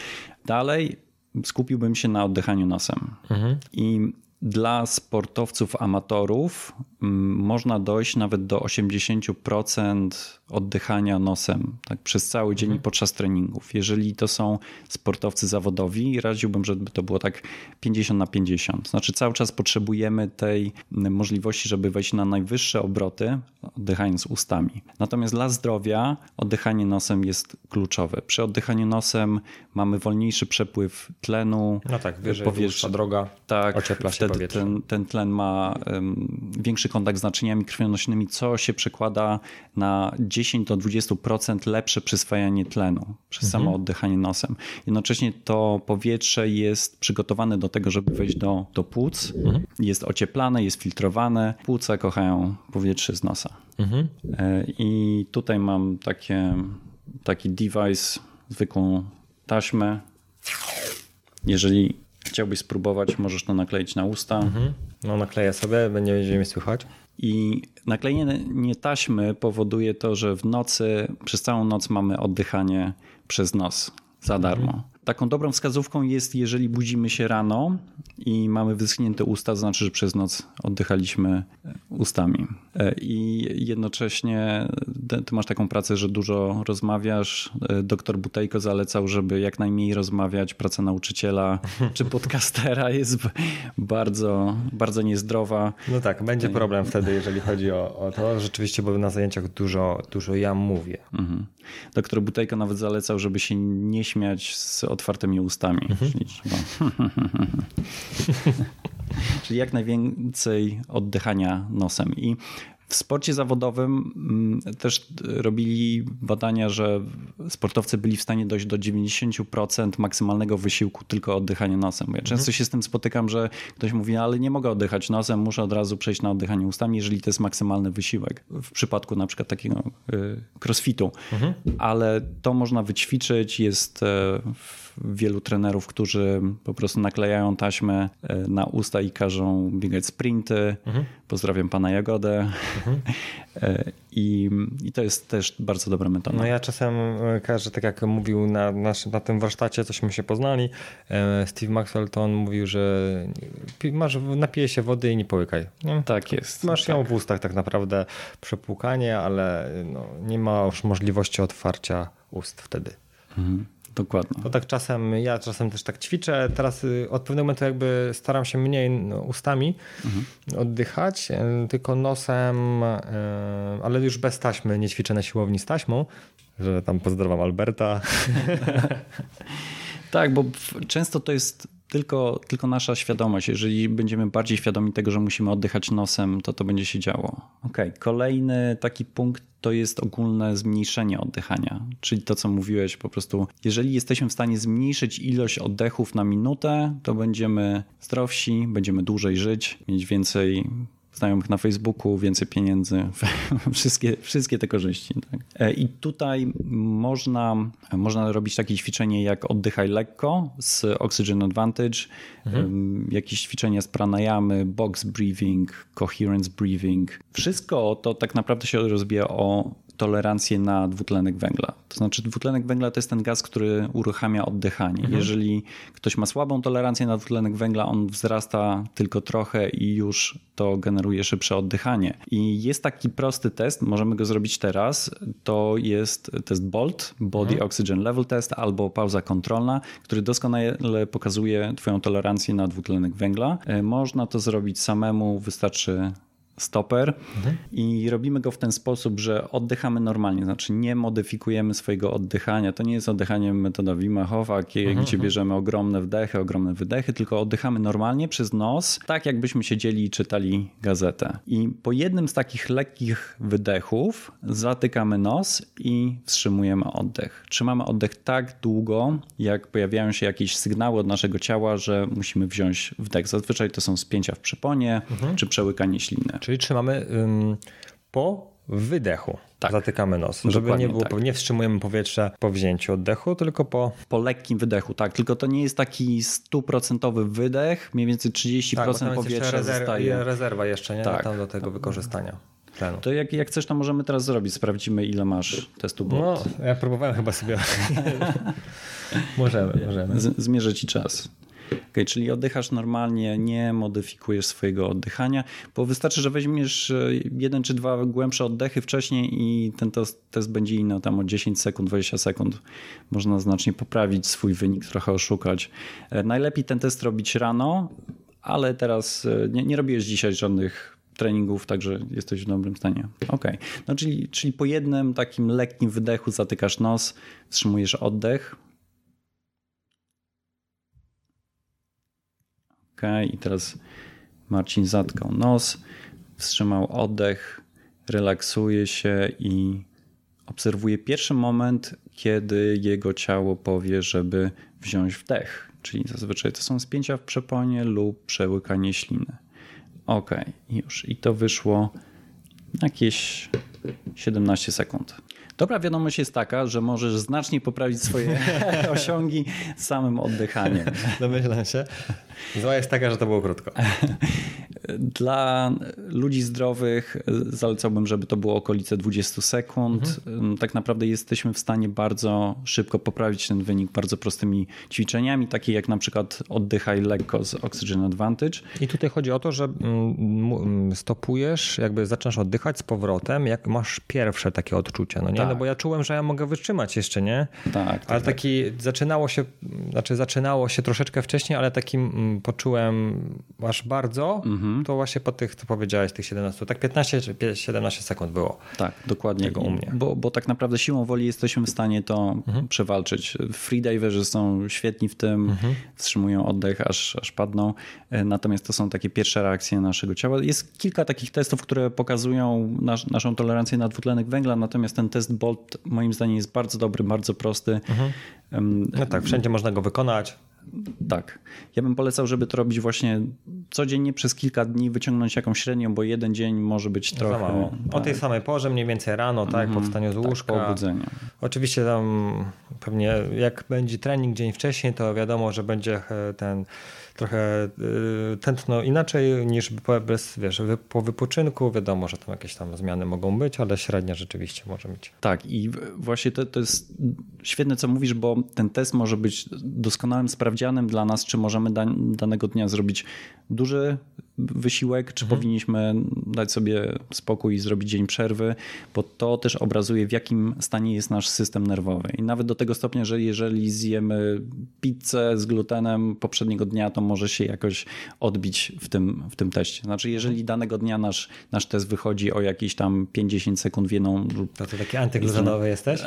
Dalej skupiłbym się na oddychaniu nosem. Mhm. I dla sportowców amatorów mm, można dojść nawet do 80% oddychania nosem tak, przez cały dzień mhm. podczas treningów. Jeżeli to są sportowcy zawodowi, radziłbym, żeby to było tak 50 na 50. Znaczy cały czas potrzebujemy tej możliwości, żeby wejść na najwyższe obroty, oddychając ustami. Natomiast dla zdrowia oddychanie nosem jest kluczowe. Przy oddychaniu nosem mamy wolniejszy przepływ tlenu. No tak, wyżej, powietrza, droga, tak, ociepla się wtedy ten, ten, tlen ma um, większy kontakt z naczyniami krwionośnymi, co się przekłada na 10 do 20% lepsze przyswajanie tlenu przez mhm. samo oddychanie nosem. Jednocześnie to powietrze jest przygotowane do tego, żeby wejść do, do płuc. Mhm. Jest ocieplane, jest filtrowane. Płuca kochają powietrze z nosa. Mhm. E, I tutaj mam takie, taki device, zwykłą taśmę. Jeżeli chciałbyś spróbować, możesz to nakleić na usta. Mhm. No nakleję sobie, będzie mnie słychać. I naklejenie taśmy powoduje to, że w nocy, przez całą noc mamy oddychanie przez nos za darmo. Mhm. Taką dobrą wskazówką jest, jeżeli budzimy się rano i mamy wyschnięte usta, to znaczy, że przez noc oddychaliśmy e, ustami. E, I jednocześnie ty masz taką pracę, że dużo rozmawiasz. E, doktor Butejko zalecał, żeby jak najmniej rozmawiać. Praca nauczyciela czy podcastera jest bardzo, bardzo niezdrowa. No tak, będzie problem wtedy, jeżeli chodzi o, o to. Rzeczywiście, bo na zajęciach dużo, dużo ja mówię. Mhm. Doktor Butejko nawet zalecał, żeby się nie śmiać z otwartymi ustami. Mhm. Czyli, Czyli jak najwięcej oddychania nosem. I w sporcie zawodowym mm, też robili badania, że sportowcy byli w stanie dojść do 90% maksymalnego wysiłku tylko oddychania nosem. Ja często mhm. się z tym spotykam, że ktoś mówi, ale nie mogę oddychać nosem, muszę od razu przejść na oddychanie ustami, jeżeli to jest maksymalny wysiłek. W przypadku na przykład takiego y, crossfitu. Mhm. Ale to można wyćwiczyć, jest e, wielu trenerów, którzy po prostu naklejają taśmę e, na usta i każą biegać sprinty. Mhm. Pozdrawiam pana Jagodę. Mhm. E, I, I to jest też bardzo dobra metoda. No ja czasem e, każę, tak jak mówił na, na, na tym warsztacie, cośmy się poznali, Steve Maxwell to on mówił, że masz, napije się wody i nie połykaj. Nie? Tak jest. Masz tak. ją w ustach tak naprawdę przepłukanie, ale no, nie ma już możliwości otwarcia ust wtedy. Mhm. Dokładnie. To tak czasem, ja czasem też tak ćwiczę. Teraz y, od pewnego momentu jakby staram się mniej no, ustami mhm. oddychać, y, tylko nosem, y, ale już bez taśmy. Nie ćwiczę na siłowni z taśmą, że tam pozdrawiam Alberta. tak, bo często to jest tylko, tylko nasza świadomość. Jeżeli będziemy bardziej świadomi tego, że musimy oddychać nosem, to to będzie się działo. Ok, kolejny taki punkt to jest ogólne zmniejszenie oddychania. Czyli to, co mówiłeś, po prostu, jeżeli jesteśmy w stanie zmniejszyć ilość oddechów na minutę, to będziemy zdrowsi, będziemy dłużej żyć, mieć więcej znajomych na Facebooku, więcej pieniędzy, wszystkie, wszystkie te korzyści. Tak? E, I tutaj można, można robić takie ćwiczenie jak oddychaj lekko z Oxygen Advantage, mhm. jakieś ćwiczenia z pranayamy, box breathing, coherence breathing. Wszystko to tak naprawdę się rozbija o tolerancję na dwutlenek węgla. To znaczy dwutlenek węgla to jest ten gaz, który uruchamia oddychanie. Mhm. Jeżeli ktoś ma słabą tolerancję na dwutlenek węgla, on wzrasta tylko trochę i już to generuje szybsze oddychanie. I jest taki prosty test, możemy go zrobić teraz. To jest test BOLT, Body mhm. Oxygen Level Test, albo pauza kontrolna, który doskonale pokazuje Twoją tolerancję na dwutlenek węgla. E, można to zrobić samemu, wystarczy stoper mhm. i robimy go w ten sposób, że oddychamy normalnie, znaczy nie modyfikujemy swojego oddychania. To nie jest oddychanie metoda Wim Hofa, gdzie mhm. bierzemy ogromne wdechy, ogromne wydechy, tylko oddychamy normalnie przez nos, tak jakbyśmy siedzieli i czytali gazetę. I po jednym z takich lekkich wydechów zatykamy nos i wstrzymujemy oddech. Trzymamy oddech tak długo, jak pojawiają się jakieś sygnały od naszego ciała, że musimy wziąć wdech. Zazwyczaj to są spięcia w przeponie mhm. czy przełykanie śliny. Czyli trzymamy ym, po wydechu. Tak. Zatykamy nos, żeby nie było, tak. nie wstrzymujemy powietrza po wzięciu oddechu, tylko po... Po lekkim wydechu, tak. Tylko to nie jest taki stuprocentowy wydech, mniej więcej 30% tak, powietrza rezerw, zostaje. rezerwa jeszcze, nie? Tak. Tam do tego wykorzystania. Tlenu. To jak, jak chcesz, to możemy teraz zrobić. Sprawdzimy, ile masz testu bot. No, ja próbowałem chyba sobie. możemy, możemy. Z, zmierzę ci czas. Okay, czyli oddychasz normalnie, nie modyfikujesz swojego oddychania, bo wystarczy, że weźmiesz e, jeden czy dwa głębsze oddechy wcześniej i ten test, test będzie inny, tam o 10 sekund, 20 sekund. Można znacznie poprawić swój wynik, trochę oszukać. E, najlepiej ten test robić rano, ale teraz e, nie, nie dzisiaj żadnych treningów, także jesteś w dobrym stanie. Ok, no czyli, czyli po jednym takim lekkim wydechu zatykasz nos, wstrzymujesz oddech, Ok, i teraz Marcin zatkał nos, wstrzymał oddech, relaksuje się i obserwuje pierwszy moment, kiedy jego ciało powie, żeby wziąć wdech. Czyli zazwyczaj to są spięcia w przeponie lub przełykanie śliny. Ok, już. I to wyszło jakieś 17 sekund. Dobra wiadomość jest taka, że możesz znacznie poprawić swoje osiągi samym oddychaniem. Domyślam się. Zła jest taka, że to było krótko. Dla ludzi zdrowych zalecałbym, żeby to było okolice 20 sekund. Mhm. Tak naprawdę jesteśmy w stanie bardzo szybko poprawić ten wynik bardzo prostymi ćwiczeniami, takie jak na przykład oddychaj lekko z Oxygen Advantage. I tutaj chodzi o to, że mm, mm, stopujesz, jakby zaczynasz oddychać z powrotem, jak masz pierwsze takie odczucia, no nie? Tak. No bo ja czułem, że ja mogę wytrzymać jeszcze, nie? Tak. tak ale tak, taki zaczynało się, znaczy zaczynało się troszeczkę wcześniej, ale takim mm, poczułem aż bardzo, mhm. to właśnie po tych, co powiedziałeś, tych 17, tak 15 czy 17 sekund było. Tak, dokładnie. Tego u mnie. Bo, bo tak naprawdę siłą woli jesteśmy w stanie to mhm. przewalczyć. Freediverzy są świetni w tym, mhm. wstrzymują oddech, aż, aż padną. E, natomiast to są takie pierwsze reakcje naszego ciała. Jest kilka takich testów, które pokazują nasz, naszą tolerancję na dwutlenek węgla, natomiast ten test BOLT moim zdaniem jest bardzo dobry, bardzo prosty. Mhm. No tak, wszędzie można go wykonać. Tak. Ja bym polecał, żeby to robić właśnie codziennie przez kilka dni, wyciągnąć jakąś średnią, bo jeden dzień może być trochę. Mało. O tej tak. samej porze, mniej więcej rano, tak, mm -hmm. po wstaniu z tak, łóżka. Tak, po obudzeniu. Oczywiście tam pewnie jak będzie trening dzień wcześniej, to wiadomo, że będzie e, ten trochę y, tętno inaczej niż bez, wiesz, po wypoczynku. Wiadomo, że tam jakieś tam zmiany mogą być, ale średnia rzeczywiście może być. Tak i właśnie to, to jest świetne, co mówisz, bo ten test może być doskonałym sprawdzianem dla nas, czy możemy danego dnia zrobić duży wysiłek, czy mhm. powinniśmy dać sobie spokój i zrobić dzień przerwy, bo to też obrazuje, w jakim stanie jest nasz system nerwowy. I nawet do tego stopnia, że jeżeli zjemy pizzę z glutenem poprzedniego dnia, to może się jakoś odbić w tym, w tym teście. Znaczy, jeżeli danego dnia nasz, nasz test wychodzi o jakieś tam 50 sekund w jedną... To ty taki antyglutenowy jesteś?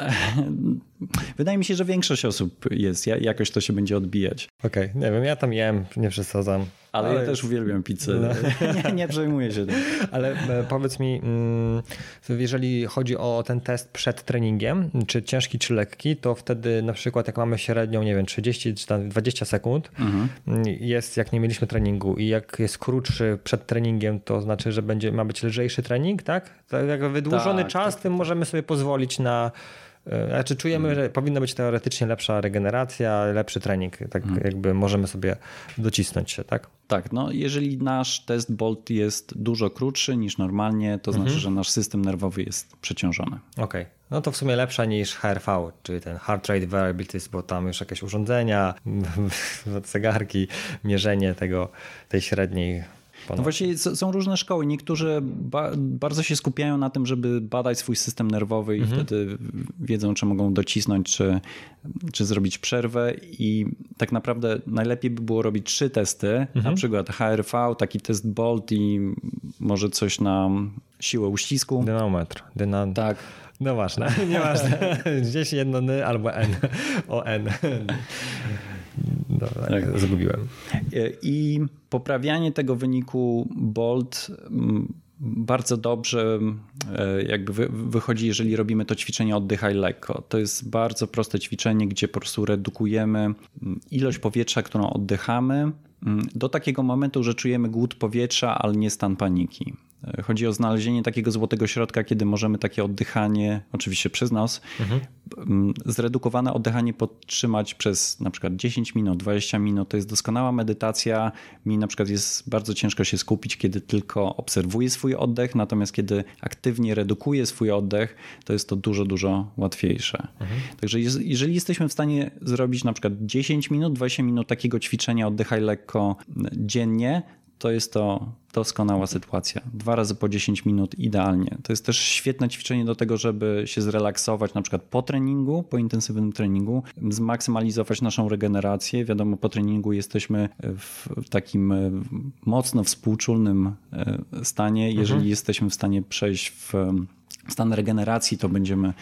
Wydaje mi się, że większość osób jest. Jakoś to się będzie odbijać. Okej, okay. nie wiem, ja tam jem, nie przesadzam. Ale, ale ja też uwielbiam pizzę. No. nie, nie przejmuję się tym. Ale e, powiedz mi, mm, jeżeli chodzi o ten test przed treningiem, czy ciężki, czy lekki, to wtedy na przykład jak mamy średnią, nie wiem, 30 czy 20 sekund, mhm. jest jak nie mieliśmy treningu i jak jest krótszy przed treningiem, to znaczy, że będzie, ma być lżejszy trening, tak? tak jak wydłużony tak, czas, tak, tym możemy sobie pozwolić na znaczy czujemy, że powinna być teoretycznie lepsza regeneracja, lepszy trening. Tak hmm. jakby możemy sobie docisnąć się, tak? Tak, no jeżeli nasz test BOLT jest dużo krótszy niż normalnie, to znaczy, mhm. że nasz system nerwowy jest przeciążony. Okej. Okay. No to w sumie lepsza niż HRV, czyli ten Heart Rate Variability, bo tam już jakieś urządzenia, zegarki, mierzenie tego, tej średniej Ponad. No właśnie są różne szkoły. Niektórzy ba bardzo się skupiają na tym, żeby badać swój system nerwowy i mhm. wtedy wiedzą, czy mogą docisnąć, czy, czy zrobić przerwę. I tak naprawdę najlepiej by było robić trzy testy, mhm. na przykład HRV, taki test BOLT i może coś na siłę uścisku. Dynamometr. Dynam... Tak. No ważne, nieważne. Gdzieś jedno N albo N. O N. Dobra, tak. zgubiłem. I poprawianie tego wyniku Bolt mm, bardzo dobrze e, jakby wychodzi, jeżeli robimy to ćwiczenie oddychaj lekko. To jest bardzo proste ćwiczenie, gdzie po prostu redukujemy mm, ilość powietrza, którą oddychamy mm, do takiego momentu, że czujemy głód powietrza, ale nie stan paniki. Chodzi o znalezienie takiego złotego środka, kiedy możemy takie oddychanie, oczywiście przez nos, mhm. zredukowane oddychanie podtrzymać przez na przykład 10 minut, 20 minut. To jest doskonała medytacja. Mi na przykład jest bardzo ciężko się skupić, kiedy tylko obserwuję swój oddech, natomiast kiedy aktywnie redukuję swój oddech, to jest to dużo, dużo łatwiejsze. Mhm. Także jeżeli jesteśmy w stanie zrobić na przykład 10 minut, 20 minut takiego ćwiczenia oddychaj lekko dziennie, to jest to doskonała sytuacja. Dwa razy po 10 minut idealnie. To jest też świetne ćwiczenie do tego, żeby się zrelaksować na przykład po treningu, po intensywnym treningu, zmaksymalizować naszą regenerację. Wiadomo, po treningu jesteśmy w takim e, mocno współczulnym e, stanie. Jeżeli mhm. jesteśmy w stanie przejść w stan regeneracji, to będziemy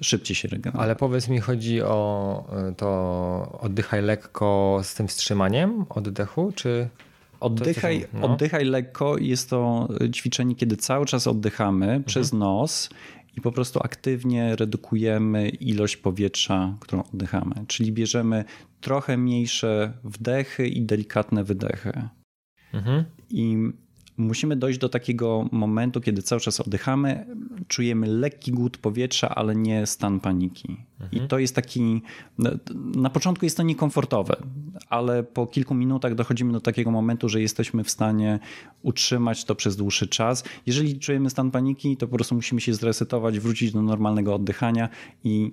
szybciej się regenerować. Ale powiedz mi, chodzi o e, to oddychaj lekko z tym wstrzymaniem oddechu, czy... Oddychaj, no. oddychaj lekko. Jest to ćwiczenie, kiedy cały czas oddychamy mhm. przez nos i po prostu aktywnie redukujemy ilość powietrza, którą oddychamy. Czyli bierzemy trochę mniejsze wdechy i delikatne wydechy. Mhm. I musimy dojść do takiego momentu, kiedy cały czas oddychamy, czujemy lekki głód powietrza, ale nie stan paniki. Mhm. I to jest taki, na początku jest to niekomfortowe, ale po kilku minutach dochodzimy do takiego momentu, że jesteśmy w stanie utrzymać to przez dłuższy czas. Jeżeli czujemy stan paniki, to po prostu musimy się zresetować, wrócić do normalnego oddychania i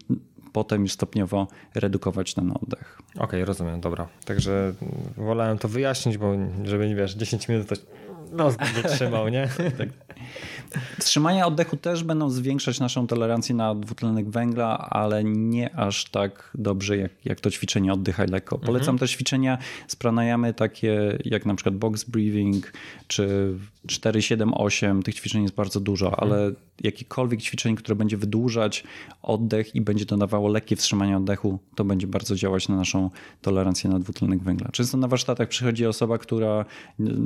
potem już stopniowo redukować ten oddech. Okej, okay, rozumiem, dobra. Także wolałem to wyjaśnić, bo żeby nie wiesz, 10 minut to no, nie trzymał, nie? tak. Trzymania oddechu też będą zwiększać naszą tolerancję na dwutlenek węgla, ale nie aż tak dobrze jak, jak to ćwiczenie oddychaj lekko. Polecam mhm. też ćwiczenia z pranayamy takie jak na przykład box breathing czy 4, 7, 8. Tych ćwiczeń jest bardzo dużo, mhm. ale jakiekolwiek ćwiczenie, które będzie wydłużać oddech i będzie dodawało lekkie wstrzymanie oddechu, to będzie bardzo działać na naszą tolerancję na dwutlenek węgla. Często na warsztatach przychodzi osoba, która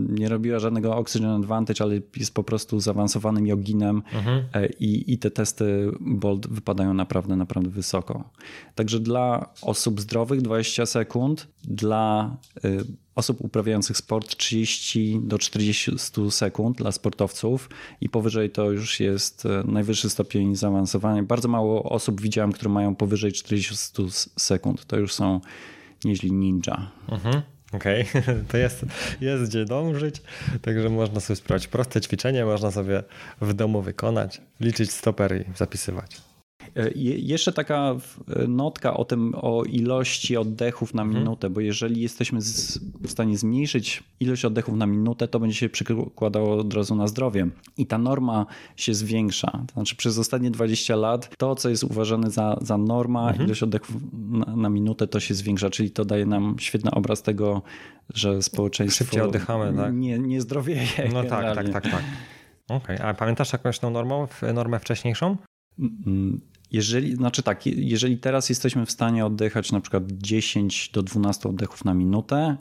nie robiła żadnego oxygen advantage, ale jest po prostu zaawansowanym joginem mhm. E, i, i te testy BOLT wypadają naprawdę, naprawdę wysoko. Także dla osób zdrowych 20 sekund, dla y, osób uprawiających sport 30 do 40 sekund dla sportowców i powyżej to już jest e, najwyższy stopień zaawansowania. Bardzo mało osób widziałem, które mają powyżej 40 sekund. To już są nieźli ninja. Mhm. Okej, okay. to jest, jest gdzie dążyć, także można sobie sprawdzić proste ćwiczenie, można sobie w domu wykonać, liczyć stopery i zapisywać. E, jeszcze taka notka o tym, o ilości oddechów na mhm. minutę, bo jeżeli jesteśmy w stanie zmniejszyć ilość oddechów na minutę, to będzie się przekładało od razu na zdrowie. I ta norma się zwiększa. To znaczy przez ostatnie 20 lat to, co jest uważane za, za norma, mhm. ilość oddechów na, na minutę, to się zwiększa, czyli to daje nam świetny obraz tego, że społeczeństwo Szybciej oddychamy, tak? nie, nie zdrowieje. No tak, tak, tak, tak. Okej, okay. a pamiętasz jakąś tą normę, normę wcześniejszą? Jeżeli, znaczy tak, jeżeli teraz jesteśmy w stanie oddychać na przykład 10 do 12 oddechów na minutę,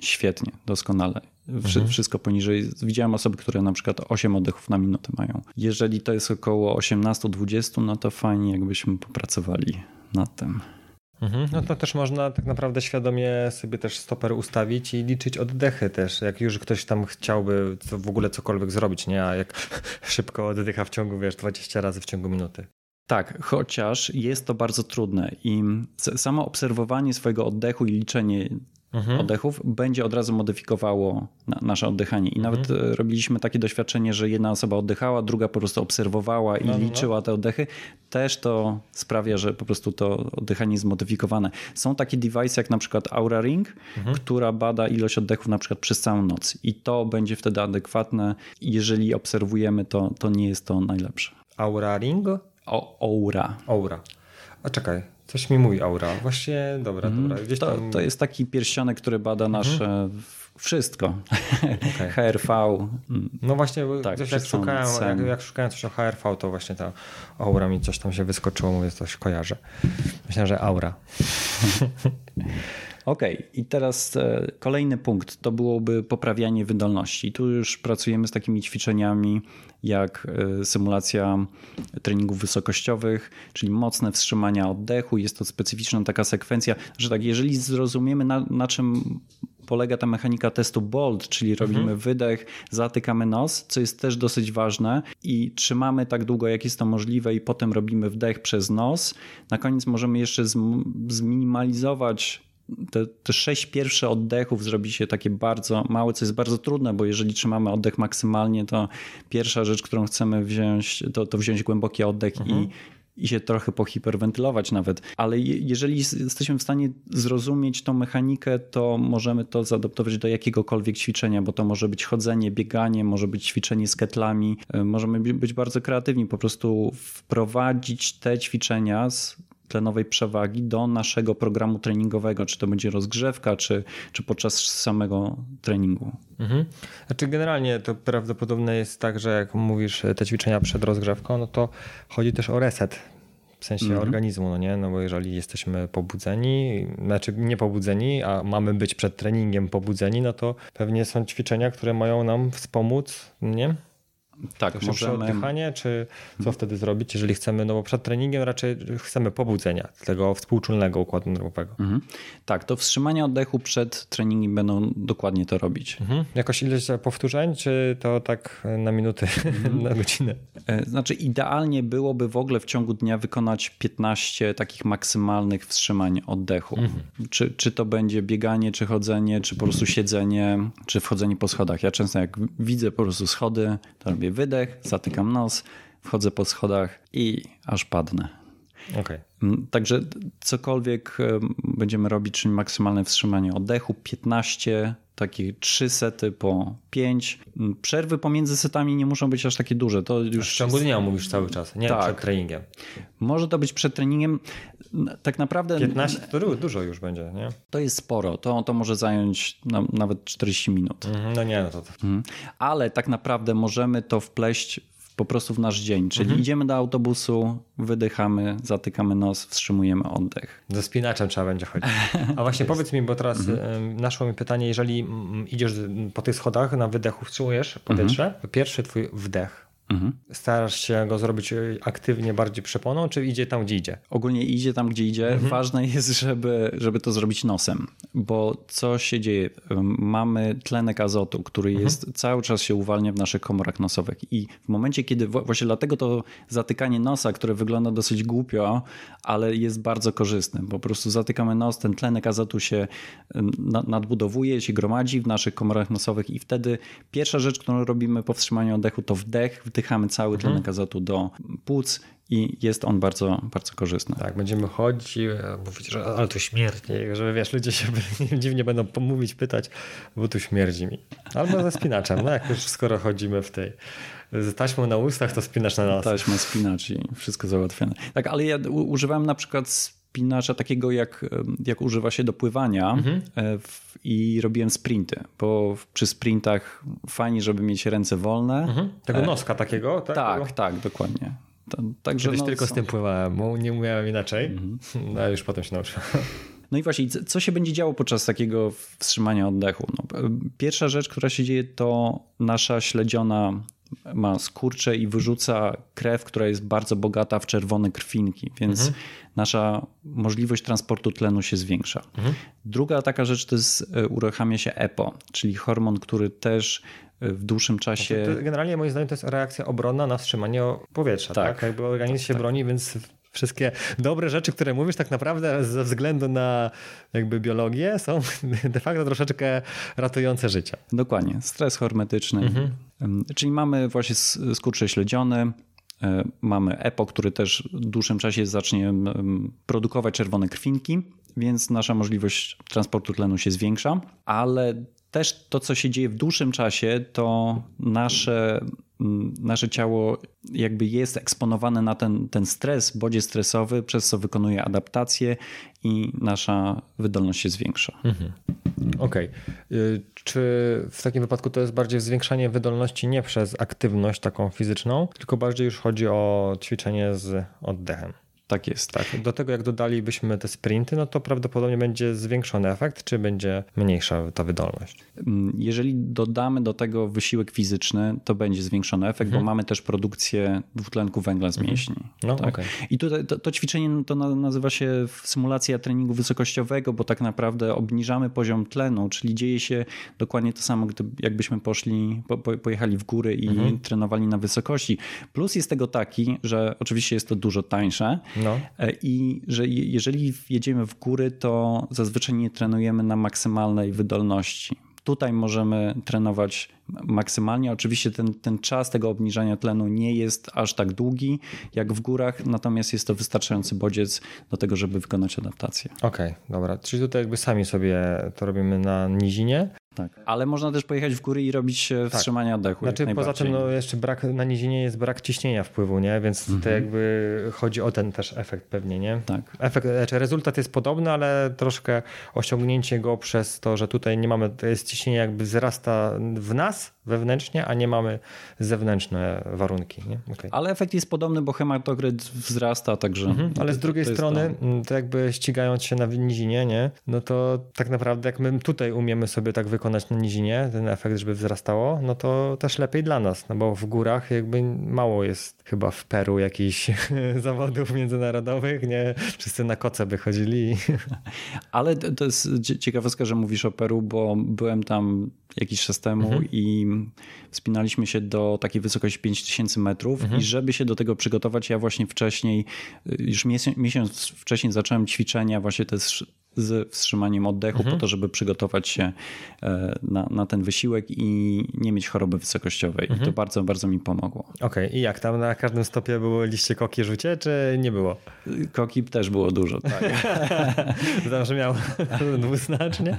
świetnie, doskonale. Mhm. Wszystko poniżej. Widziałem osoby, które na przykład 8 oddechów na minutę mają. Jeżeli to jest około 18-20, no to fajnie, jakbyśmy popracowali nad tym. Mhm. No to też można tak naprawdę świadomie sobie też stoper ustawić i liczyć oddechy też. Jak już ktoś tam chciałby w ogóle cokolwiek zrobić, nie? A jak szybko oddycha w ciągu, wiesz, 20 razy w ciągu minuty. Tak, chociaż jest to bardzo trudne i samo obserwowanie swojego oddechu i liczenie mhm. oddechów będzie od razu modyfikowało nasze oddychanie. I nawet mhm. robiliśmy takie doświadczenie, że jedna osoba oddychała, druga po prostu obserwowała i no, no, no. liczyła te oddechy. Też to sprawia, że po prostu to oddychanie jest zmodyfikowane. Są takie device jak na przykład Aura Ring, mhm. która bada ilość oddechów na przykład przez całą noc i to będzie wtedy adekwatne. Jeżeli obserwujemy to, to nie jest to najlepsze. Aura Ring? O, aura. Aura. A czekaj, coś mi mówi aura. Właśnie, dobra, mm. dobra. Gdzieś to, tam... to jest taki pierścionek, który bada nasze mm. wszystko. Okay. HRV. Mm. No właśnie, tak, jak, szukałem, jak, jak, szukałem coś o HRV, to właśnie ta aura mi coś tam się wyskoczyło, mówię, coś kojarzę. Myślałem, że aura. Okej, okay. i teraz e, kolejny punkt to byłoby poprawianie wydolności. Tu już pracujemy z takimi ćwiczeniami jak e, symulacja treningów wysokościowych, czyli mocne wstrzymania oddechu. Jest to specyficzna taka sekwencja, że tak, jeżeli zrozumiemy na, na czym polega ta mechanika testu BOLD, czyli robimy mhm. wydech, zatykamy nos, co jest też dosyć ważne i trzymamy tak długo, jak jest to możliwe i potem robimy wdech przez nos. Na koniec możemy jeszcze zminimalizować te, te sześć pierwszych oddechów zrobi się takie bardzo małe, co jest bardzo trudne, bo jeżeli trzymamy oddech maksymalnie, to pierwsza rzecz, którą chcemy wziąć, to, to wziąć głęboki oddech mhm. i i się trochę pohiperwentylować nawet. Ale jeżeli jesteśmy w stanie zrozumieć tą mechanikę, to możemy to zaadaptować do jakiegokolwiek ćwiczenia, bo to może być chodzenie, bieganie, może być ćwiczenie z ketlami. E, możemy być bardzo kreatywni, po prostu wprowadzić te ćwiczenia z tlenowej przewagi do naszego programu treningowego, czy to będzie rozgrzewka, czy, czy podczas samego treningu. Mhm. Znaczy generalnie to prawdopodobne jest tak, że jak mówisz te ćwiczenia przed rozgrzewką, no to chodzi też o reset w sensie mhm. organizmu, no nie? No bo jeżeli jesteśmy pobudzeni, znaczy nie pobudzeni, a mamy być przed treningiem pobudzeni, no to pewnie są ćwiczenia, które mają nam wspomóc, nie? Tak, to możemy... oddychanie, czy co wtedy zrobić, jeżeli chcemy, no bo przed treningiem raczej chcemy pobudzenia tego współczulnego układu nerwowego. Mhm. Tak, to wstrzymanie oddechu przed treningiem będą dokładnie to robić. Mhm. Jakoś ileś powtórzeń, czy to tak na minuty, mhm. na godzinę? E, znaczy idealnie byłoby w ogóle w ciągu dnia wykonać 15 takich maksymalnych wstrzymań oddechu. Mhm. Czy, czy to będzie bieganie, czy chodzenie, czy po prostu siedzenie, czy wchodzenie po schodach. Ja często jak widzę po prostu schody, to robię wydech, zatykam nos, wchodzę po schodach i aż padnę. Okay. Mm, także cokolwiek będziemy robić, czyli maksymalne wstrzymanie oddechu, 15, takie 3 sety po 5. Mm, przerwy pomiędzy setami nie muszą być aż takie duże. To już w ciągu dnia mówisz cały czas, nie tak. przed treningiem. Może to być przed treningiem. Tak naprawdę. 15 to dużo już będzie, nie? To jest sporo. To, to może zająć nawet 40 minut. Mhm, no nie, no to. Mhm. Ale tak naprawdę możemy to wpleść po prostu w nasz dzień. Czyli mhm. idziemy do autobusu, wydychamy, zatykamy nos, wstrzymujemy oddech. Ze spinaczem trzeba będzie chodzić. A właśnie powiedz mi, bo teraz mhm. naszło mi pytanie, jeżeli idziesz po tych schodach na wydechu, wstrzymujesz powietrze, mhm. pierwszy twój wdech, Mhm. Starasz się go zrobić aktywnie bardziej przeponą, czy idzie tam, gdzie idzie? Ogólnie idzie tam, gdzie idzie. Mhm. Ważne jest, żeby, żeby to zrobić nosem, bo co się dzieje? Mamy tlenek azotu, który mhm. jest cały czas się uwalnia w naszych komorach nosowych i w momencie, kiedy właśnie dlatego to zatykanie nosa, które wygląda dosyć głupio, ale jest bardzo korzystne. Po prostu zatykamy nos, ten tlenek azotu się nadbudowuje, się gromadzi w naszych komorach nosowych i wtedy pierwsza rzecz, którą robimy po wstrzymaniu oddechu to wdech, wdech wdychamy cały mhm. tlenek azotu do płuc i jest on bardzo, bardzo korzystny. Tak, będziemy chodzić i mówić, że ale tu śmierdzi, że wiesz, ludzie się dziwnie będą pomówić, pytać, bo tu śmierdzi mi. Albo ze spinaczem, no jak już skoro chodzimy w tej z taśmą na ustach, to spinasz na nas. Taśma, spinacz i wszystko załatwione. Tak, ale ja używałem na przykład spinacza takiego, jak, jak używa się do pływania mhm. E, w, i robiłem sprinty, bo przy sprintach fajnie, żeby mieć ręce wolne. Mhm. Tego e, noska takiego? Tak, tak, tak dokładnie. Także Kiedyś no, tylko z tym pływałem, nie umiałem inaczej, mhm. no, a już potem się nauczyłem. No i właśnie, co się będzie działo podczas takiego wstrzymania oddechu? No, pierwsza rzecz, która się dzieje, to nasza śledziona ma skurcze i wyrzuca krew, która jest bardzo bogata w czerwone krwinki, więc mhm. nasza możliwość transportu tlenu się zwiększa. Mhm. Druga taka rzecz to jest e, uruchamia się EPO, czyli hormon, który też e, w dłuższym czasie. Znaczy, generalnie moim zdaniem to jest reakcja obronna na wstrzymanie powietrza. Tak. tak? Jakby organizm się tak. broni, więc wszystkie dobre rzeczy, które mówisz, tak naprawdę ze względu na jakby biologię są de facto troszeczkę ratujące życie. Dokładnie. Stres hormetyczny. Mhm. Czyli mamy właśnie skurcze śledziony, e, mamy EPO, który też w dłuższym czasie zacznie produkować czerwone krwinki, więc nasza możliwość transportu tlenu się zwiększa, ale też to, co się dzieje w dłuższym czasie, to nasze, mm, nasze ciało jakby jest eksponowane na ten, ten stres, bodziec stresowy, przez co wykonuje adaptację i nasza wydolność się zwiększa. Mhm. Okej. Okay. Czy w takim wypadku to jest bardziej zwiększanie wydolności nie przez aktywność taką fizyczną, tylko bardziej już chodzi o ćwiczenie z oddechem? Tak jest. Tak. Do tego jak dodalibyśmy te sprinty, no to prawdopodobnie będzie zwiększony efekt, czy będzie mniejsza ta wydolność? Mm, jeżeli dodamy do tego wysiłek fizyczny, to będzie zwiększony efekt, mhm. bo mamy też produkcję dwutlenku węgla z mhm. mięśni. No, tak? okay. I tutaj to, to, ćwiczenie to nazywa się symulacja treningu wysokościowego, bo tak naprawdę obniżamy poziom tlenu, czyli dzieje się dokładnie to samo, gdy, jakbyśmy poszli, po, pojechali w góry i mhm. trenowali na wysokości. Plus jest tego taki, że oczywiście jest to dużo tańsze, no. E, I że jeżeli jedziemy w góry, to zazwyczaj nie trenujemy na maksymalnej wydolności. Tutaj możemy trenować maksymalnie. Oczywiście ten, ten czas tego obniżania tlenu nie jest aż tak długi jak w górach, natomiast jest to wystarczający bodziec do tego, żeby wykonać adaptację. Okej, okay, dobra. Czyli tutaj jakby sami sobie to robimy na nizinie, tak. Ale można też pojechać w góry i robić e, tak. wstrzymanie oddechu. Znaczy, poza tym no, jeszcze brak, na nizinie jest brak ciśnienia wpływu, nie? więc mhm. to jakby chodzi o ten też efekt pewnie. Nie? Tak. Efekt, znaczy rezultat jest podobny, ale troszkę osiągnięcie go przez to, że tutaj nie mamy, to jest ciśnienie jakby wzrasta w nas wewnętrznie, a nie mamy zewnętrzne warunki. Okay. Ale efekt jest podobny, bo hematokryt wzrasta, także... Mhm. Ale z drugiej to strony, to... To jakby ścigając się na nizinie, nie? no to tak naprawdę jak my tutaj umiemy sobie tak wykonać wykonać na nizinie, ten efekt, żeby wzrastało, no to też lepiej dla nas, no bo w górach jakby mało jest chyba w Peru jakichś zawodów międzynarodowych, nie? Wszyscy na koce by chodzili. Ale to jest ciekawostka, że mówisz o Peru, bo byłem tam jakiś czas temu mhm. i wspinaliśmy się do takiej wysokości 5000 metrów mhm. i żeby się do tego przygotować, ja właśnie wcześniej, już miesiąc, miesiąc wcześniej zacząłem ćwiczenia właśnie te z wstrzymaniem oddechu mhm. po to, żeby przygotować się e, na, na ten wysiłek i nie mieć choroby wysokościowej. Mhm. I to mhm. bardzo, bardzo mi pomogło. Okej, okay. i jak tam na każdym stopie było liście koki rzucie, czy nie było? Koki też było dużo, tak. Zawsze miał dwuznacznie,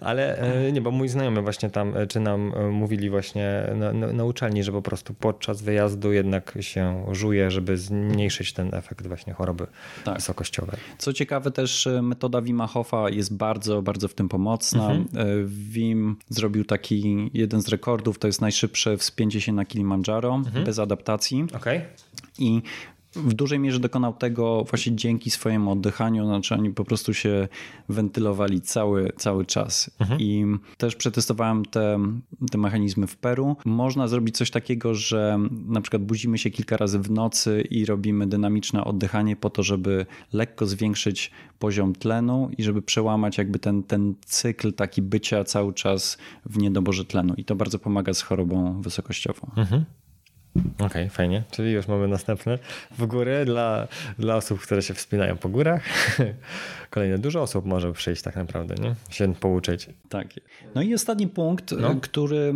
ale e, nie, bo mój znajomy właśnie tam, e, czy nam mówili właśnie na, na, na uczelni, że po prostu podczas wyjazdu jednak się żuje, żeby zmniejszyć ten efekt właśnie choroby tak. wysokościowej. Co ciekawe też metoda Wima Hoffa jest bardzo, bardzo w tym pomocna. Mhm. E, Wim zrobił taki jeden z rekordów, to jest najszybsze wspięcie się na Kilimandżaro mhm. bez adaptacji. Okay. I w dużej mierze dokonał tego właśnie dzięki swojemu oddychaniu, znaczy oni po prostu się wentylowali cały, cały czas. Mhm. I też przetestowałem te, te mechanizmy w Peru. Można zrobić coś takiego, że na przykład budzimy się kilka razy w nocy i robimy dynamiczne oddychanie po to, żeby lekko zwiększyć poziom tlenu i żeby przełamać jakby ten, ten cykl taki bycia cały czas w niedoborze tlenu. I to bardzo pomaga z chorobą wysokościową. Mhm. Okej, okay, fajnie. Czyli już mamy następne w góry dla, dla osób, które się wspinają po górach. Kolejne dużo osób może przyjść tak naprawdę, nie? Się pouczyć. Tak. No i ostatni punkt, no. który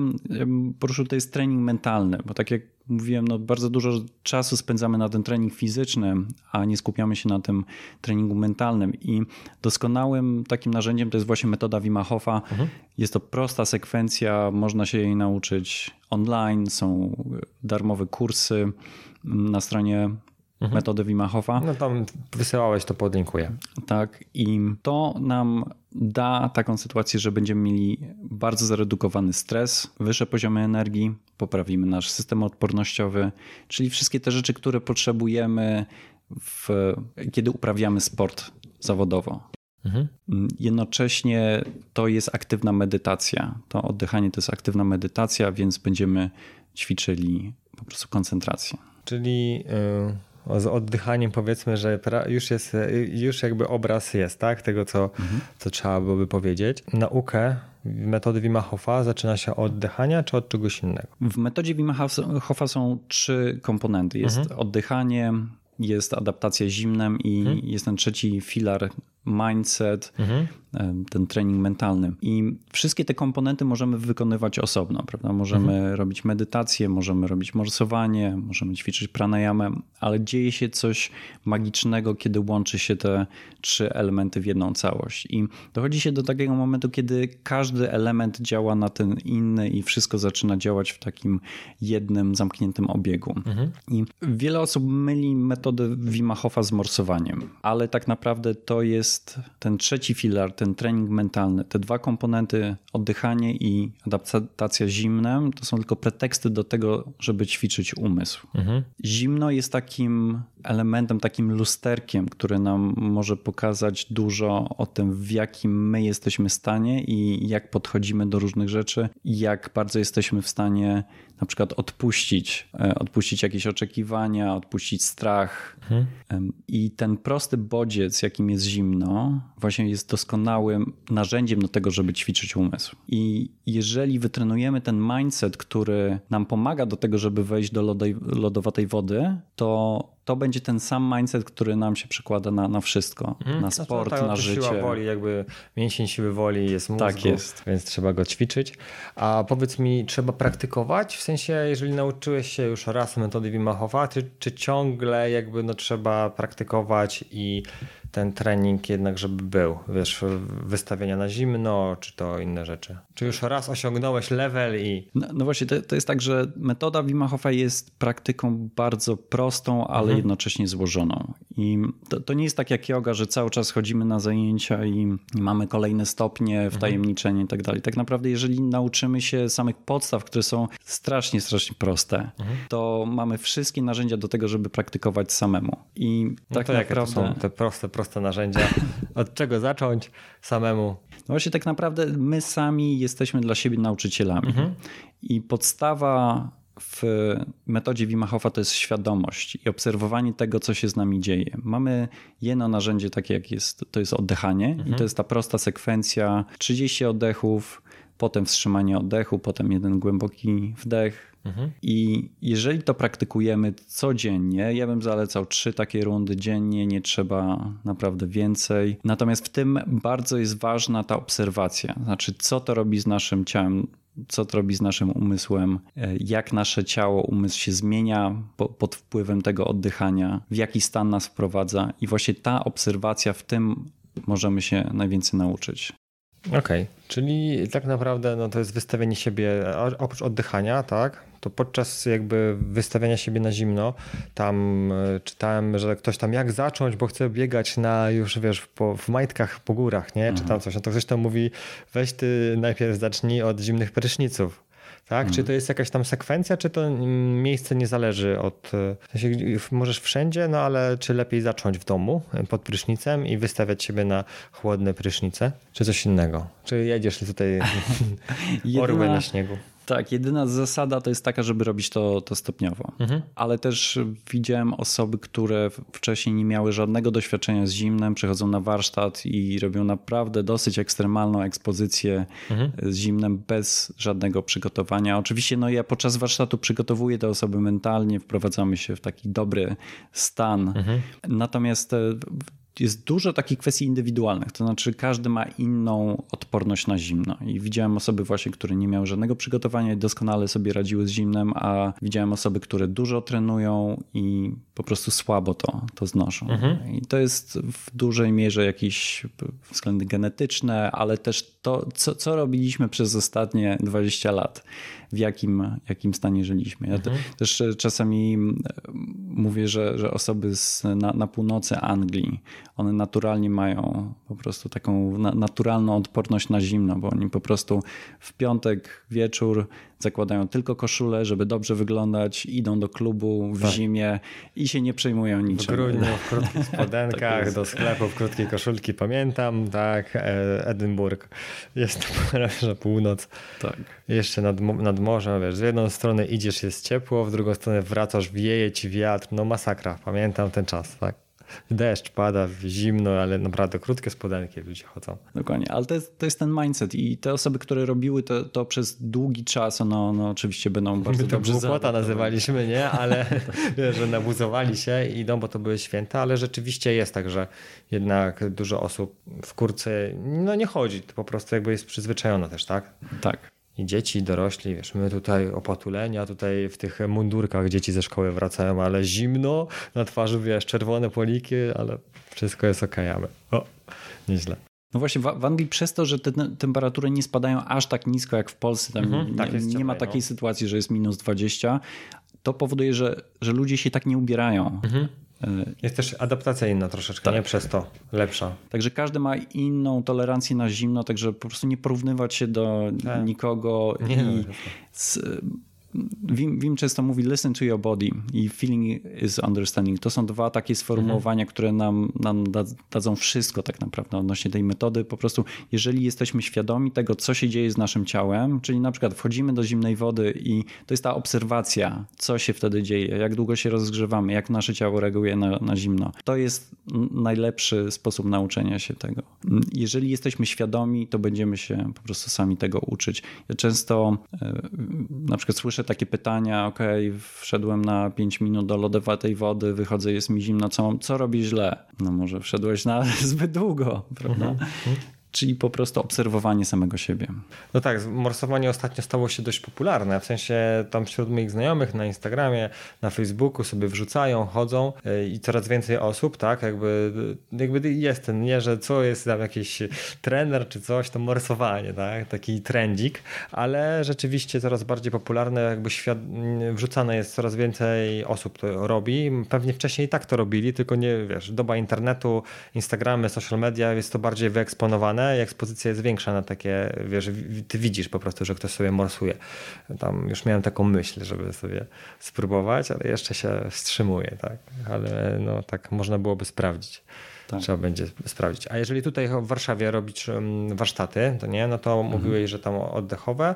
poruszył, to jest trening mentalny, bo tak jak mówiłem, no bardzo dużo czasu spędzamy na ten trening fizyczny, a nie skupiamy się na tym treningu mentalnym. I doskonałym takim narzędziem to jest właśnie metoda Wima Hofa. Mhm. Jest to prosta sekwencja, można się jej nauczyć online, są darmowe kursy na stronie mhm. metody Wima Hofa. No tam wysyłałeś, to podlinkuję. Tak i to nam da taką sytuację, że będziemy mieli bardzo zaredukowany stres, wyższe poziomy energii, poprawimy nasz system odpornościowy, czyli wszystkie te rzeczy, które potrzebujemy, w, kiedy uprawiamy sport zawodowo. Mhm. Jednocześnie to jest aktywna medytacja. To oddychanie to jest aktywna medytacja, więc będziemy ćwiczyli po prostu koncentrację. Czyli. Yy z oddychaniem powiedzmy, że już jest, już jakby obraz jest, tak? Tego, co, mhm. co trzeba byłoby powiedzieć. Naukę metody Wima Hofa zaczyna się od oddychania czy od czegoś innego? W metodzie Wima Hofa są trzy komponenty. Jest mhm. oddychanie, jest adaptacja zimnem i mhm. jest ten trzeci filar mindset, mhm. ten trening mentalny. I wszystkie te komponenty możemy wykonywać osobno, prawda? Możemy mhm. robić medytację, możemy robić morsowanie, możemy ćwiczyć pranayamę, ale dzieje się coś magicznego, kiedy łączy się te trzy elementy w jedną całość. I dochodzi się do takiego momentu, kiedy każdy element działa na ten inny i wszystko zaczyna działać w takim jednym, zamkniętym obiegu. Mhm. I wiele osób myli metodę Hofa z morsowaniem, ale tak naprawdę to jest jest ten trzeci filar, ten trening mentalny. Te dwa komponenty, oddychanie i adaptacja zimnem, to są tylko preteksty do tego, żeby ćwiczyć umysł. Mhm. Zimno jest takim elementem, takim lusterkiem, który nam może pokazać dużo o tym, w jakim my jesteśmy stanie i jak podchodzimy do różnych rzeczy, i jak bardzo jesteśmy w stanie na przykład odpuścić, e, odpuścić jakieś oczekiwania, odpuścić strach. Mhm. I ten prosty bodziec, jakim jest zimno, właśnie jest doskonałym narzędziem do tego, żeby ćwiczyć umysł. I jeżeli wytrenujemy ten mindset, który nam pomaga do tego, żeby wejść do lodowatej wody, to to będzie ten sam mindset, który nam się przekłada na, na wszystko, mhm. na sport, no to, to, na życie. Siła woli, jakby mięsień siły woli jest mózgu, tak jest. więc trzeba go ćwiczyć. A powiedz mi, trzeba praktykować? W sensie, jeżeli nauczyłeś się już raz metody Wim Hofa, czy, czy ciągle jakby no, trzeba praktykować i ten trening jednak, żeby był, wiesz, wystawienia na zimno, czy to inne rzeczy? Czy już raz osiągnąłeś level i... No, no właśnie, to, to, jest tak, że metoda Wim Hofa jest praktyką bardzo prostą, ale mhm. jednocześnie złożoną. I to, to, nie jest tak jak yoga, że cały czas chodzimy na zajęcia i mamy kolejne stopnie, wtajemniczenie mhm. i tak dalej. Tak naprawdę, jeżeli nauczymy się samych podstaw, które są strasznie, strasznie proste, mhm. to mamy wszystkie narzędzia do tego, żeby praktykować samemu. I no tak to naprawdę... są te proste, proste narzędzia? Od czego zacząć samemu? No właśnie tak naprawdę my sami jesteśmy dla siebie nauczycielami. Mhm. I podstawa w metodzie Wima Hofa to jest świadomość i obserwowanie tego, co się z nami dzieje. Mamy jedno narzędzie takie, jak jest, to jest oddychanie mhm. i to jest ta prosta sekwencja 30 oddechów, potem wstrzymanie oddechu, potem jeden głęboki wdech. Mhm. I jeżeli to praktykujemy codziennie, ja bym zalecał trzy takie rundy dziennie, nie trzeba naprawdę więcej. Natomiast w tym bardzo jest ważna ta obserwacja, znaczy co to robi z naszym ciałem co to robi z naszym umysłem, e, jak nasze ciało, umysł się zmienia po, pod wpływem tego oddychania, w jaki stan nas wprowadza. I właśnie ta obserwacja w tym możemy się najwięcej nauczyć. Okej, okay. czyli tak naprawdę no, to jest wystawienie siebie, oprócz oddychania, tak? To podczas jakby wystawiania siebie na zimno, tam e, czytałem, że ktoś tam jak zacząć, bo chce biegać na już wiesz, po, w majtkach po górach, nie? Czy tam mhm. coś, no to ktoś tam mówi, weź ty najpierw zacznij od zimnych pryszniców. Tak? Czy mhm. to jest jakaś tam sekwencja, czy to miejsce nie zależy od. W sensie możesz wszędzie, no ale czy lepiej zacząć w domu pod prysznicem i wystawiać siebie na chłodne prysznice, czy coś innego? Czy jedziesz tutaj orły na śniegu? Tak, jedyna zasada to jest taka, żeby robić to, to stopniowo. Mhm. Ale też widziałem osoby, które wcześniej nie miały żadnego doświadczenia z zimnem, przychodzą na warsztat i robią naprawdę dosyć ekstremalną ekspozycję mhm. z zimnem bez żadnego przygotowania. Oczywiście no ja podczas warsztatu przygotowuję te osoby mentalnie, wprowadzamy się w taki dobry stan. Mhm. Natomiast e, jest dużo takich kwestii indywidualnych, to znaczy każdy ma inną odporność na zimno. I widziałem osoby właśnie, które nie miały żadnego przygotowania i doskonale sobie radziły z zimnem, a widziałem osoby, które dużo trenują i po prostu słabo to, to znoszą. Mhm. I to jest w dużej mierze jakieś względy genetyczne, ale też to, co, co robiliśmy przez ostatnie 20 lat w jakim, jakim stanie żyliśmy. Ja mhm. też czasami mówię, że, że osoby z, na, na północy Anglii, one naturalnie mają po prostu taką naturalną odporność na zimno, bo oni po prostu w piątek wieczór zakładają tylko koszulę, żeby dobrze wyglądać, idą do klubu w tak. zimie i się nie przejmują niczym. W grudniu w krótkich spodenkach, tak do sklepu w krótkiej koszulki, pamiętam, tak, e, Edynburg, jest to północ. Tak. Jeszcze nad, nad morzem, wiesz, z jedną stronę idziesz, jest ciepło, w drugą stronę wracasz, wieje ci wiatr, no masakra, pamiętam ten czas, tak deszcz pada, zimno, ale naprawdę krótkie spodenki ludzie chodzą. Dokładnie, ale to jest, to jest ten mindset i te osoby, które robiły to, to przez długi czas, no, no oczywiście będą bardzo My to dobrze głupota nazywaliśmy, nie? Ale że nabuzowali się i idą, bo to były święta, ale rzeczywiście jest tak, że jednak dużo osób w kurce no nie chodzi, to po prostu jakby jest przyzwyczajona też, tak? Tak i dzieci, i dorośli, wiesz, my tutaj opatulenia, tutaj w tych mundurkach dzieci ze szkoły wracają, ale zimno, na twarzy, wiesz, czerwone poliki, ale wszystko jest okej, okay, o, nieźle. No właśnie w, Anglii przez to, że te temperatury nie spadają aż tak nisko jak w Polsce, tam mhm, nie, tak nie, ma takiej no. sytuacji, że jest minus 20, to powoduje, że, że ludzie się tak nie ubierają. Mhm. Jest też adaptacja inna troszeczkę, tak. nie przez to lepsza. Także każdy ma inną tolerancję na zimno, także po prostu nie porównywać się do tak. nikogo nie, i no, Wim, Wim, często mówi listen to your body i feeling is understanding. To są dwa takie sformułowania, mhm. które nam, nam dadzą wszystko tak naprawdę odnośnie tej metody. Po prostu jeżeli jesteśmy świadomi tego, co się dzieje z naszym ciałem, czyli na przykład wchodzimy do zimnej wody i to jest ta obserwacja, co się wtedy dzieje, jak długo się rozgrzewamy, jak nasze ciało reaguje na, na zimno. To jest najlepszy sposób nauczenia się tego. Jeżeli jesteśmy świadomi, to będziemy się po prostu sami tego uczyć. Ja często e, na przykład słyszę takie pytania, ok, wszedłem na 5 minut do lodowatej wody, wychodzę, jest mi zimno, co, co robi źle? No może wszedłeś na zbyt długo, prawda? Mhm czyli po prostu obserwowanie samego siebie. No tak, morsowanie ostatnio stało się dość popularne, w sensie tam wśród moich znajomych na Instagramie, na Facebooku sobie wrzucają, chodzą e, i coraz więcej osób, tak, jakby, jakby jest ten, nie, że co jest tam jakiś trener czy coś, to morsowanie, tak, taki trendzik, ale rzeczywiście coraz bardziej popularne, jakby świat, wrzucane jest coraz więcej osób to robi, pewnie wcześniej tak to robili, tylko nie, wiesz, doba internetu, Instagramy, social media, jest to bardziej wyeksponowane, i ekspozycja jest większa na takie, wiesz, ty widzisz po prostu, że ktoś sobie morsuje. Tam już miałem taką myśl, żeby sobie spróbować, ale jeszcze się wstrzymuję, tak. Ale no tak można byłoby sprawdzić. Tak. Trzeba będzie sprawdzić. A jeżeli tutaj w Warszawie robić warsztaty, to nie, no to mhm. mówiłeś, że tam oddechowe,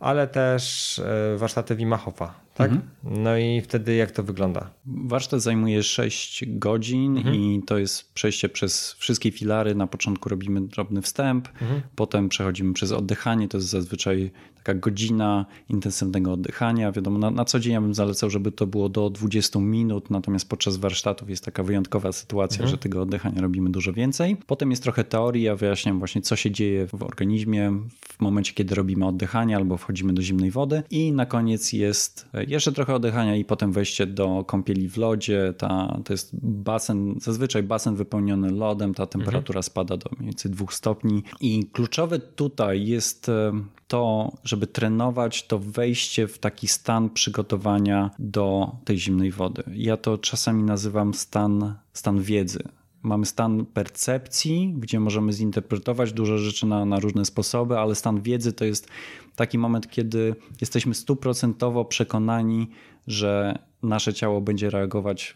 ale też e, warsztaty Wimachowa, tak? Mhm. No i wtedy jak to wygląda? Warsztat zajmuje 6 godzin mhm. i to jest przejście przez wszystkie filary. Na początku robimy drobny wstęp, mhm. potem przechodzimy przez oddychanie, to jest zazwyczaj taka godzina intensywnego oddychania. Wiadomo, na, na co dzień ja bym zalecał, żeby to było do 20 minut, natomiast podczas warsztatów jest taka wyjątkowa sytuacja, mhm. że tego oddychania robimy dużo więcej. Potem jest trochę teorii, ja wyjaśniam właśnie, co się dzieje w organizmie w momencie, kiedy robimy oddychanie albo wchodzimy do zimnej wody. I na koniec jest jeszcze trochę oddychania i potem wejście do kąpieli w lodzie. Ta, to jest basen, zazwyczaj basen wypełniony lodem, ta temperatura mhm. spada do mniej więcej 2 stopni. I kluczowe tutaj jest e, to, żeby trenować to wejście w taki stan przygotowania do tej zimnej wody. Ja to czasami nazywam stan, stan wiedzy. Mamy stan percepcji, gdzie możemy zinterpretować dużo rzeczy na, na różne sposoby, ale stan wiedzy to jest taki moment, kiedy jesteśmy stuprocentowo przekonani, że nasze ciało będzie reagować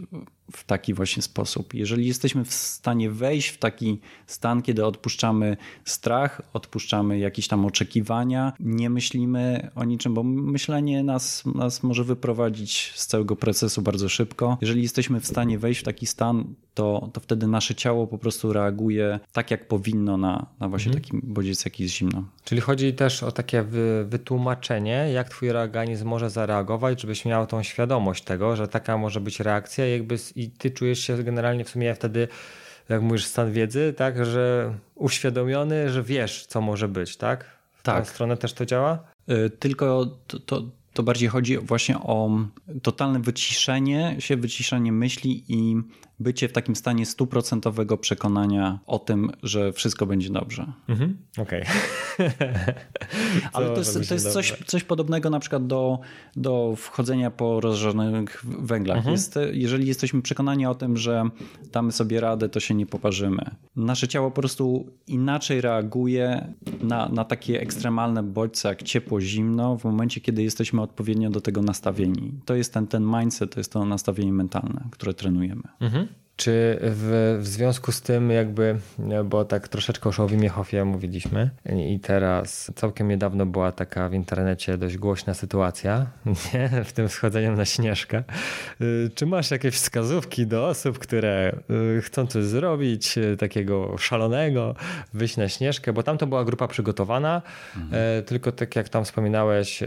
w taki właśnie sposób. Jeżeli jesteśmy w stanie wejść w taki stan, kiedy odpuszczamy strach, odpuszczamy jakieś tam oczekiwania, nie myślimy o niczym, bo myślenie nas, nas może wyprowadzić z całego procesu bardzo szybko. Jeżeli jesteśmy w stanie wejść w taki stan, to, to wtedy nasze ciało po prostu reaguje tak, jak powinno na, na właśnie mhm. taki bodziec, jaki jest zimno. Czyli chodzi też o takie wy, wytłumaczenie, jak twój organizm może zareagować, żebyś miał tą świadomość tego, że taka może być reakcja jakby i ty czujesz się generalnie w sumie wtedy jak mówisz, stan wiedzy, tak, że uświadomiony, że wiesz, co może być, tak? W tak. stronę też to działa? Y, tylko to, to, to bardziej chodzi właśnie o totalne wyciszenie się, wyciszenie myśli i bycie w takim stanie stuprocentowego przekonania o tym, że wszystko będzie dobrze. Mhm. Okej. Okay. Ale to jest, to jest coś, coś podobnego na przykład do, do wchodzenia po rozżarzonych węglach. Mhm. Jest, jeżeli jesteśmy przekonani o tym, że damy sobie radę, to się nie poparzymy. Nasze ciało po prostu inaczej reaguje na, na takie ekstremalne bodźce jak ciepło, zimno w momencie, kiedy jesteśmy odpowiednio do tego nastawieni. To jest ten, ten mindset, to jest to nastawienie mentalne, które trenujemy. Mhm. Czy w, w związku z tym jakby, bo tak troszeczkę już o Wimie Hofie mówiliśmy i teraz całkiem niedawno była taka w internecie dość głośna sytuacja, nie? w tym schodzeniem na Śnieżkę. Y, czy masz jakieś wskazówki do osób, które y, chcą coś zrobić takiego szalonego, wyjść na Śnieżkę, bo tam to była grupa przygotowana, mhm. tylko tak jak tam wspominałeś,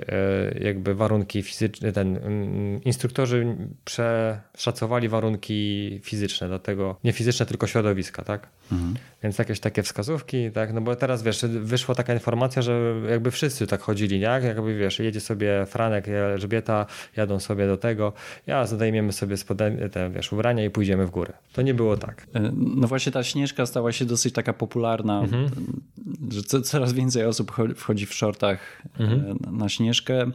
jakby warunki fizyczne, ten mm, instruktorzy przeszacowali warunki fizyczne fizyczne do tego, nie fizyczne, tylko środowiska, tak? Mhm. Więc jakieś takie wskazówki, tak? No bo teraz wiesz, wyszła taka informacja, że jakby wszyscy tak chodzili, nie? Jakby wiesz, jedzie sobie Franek, Elżbieta, jadą sobie do tego, ja zdejmiemy sobie spode- te wiesz, ubrania i pójdziemy w górę. To nie było tak. E, no właśnie ta Śnieżka stała się dosyć taka popularna, mhm. że coraz więcej osób wchodzi w shortach e, mhm. na Śnieżkę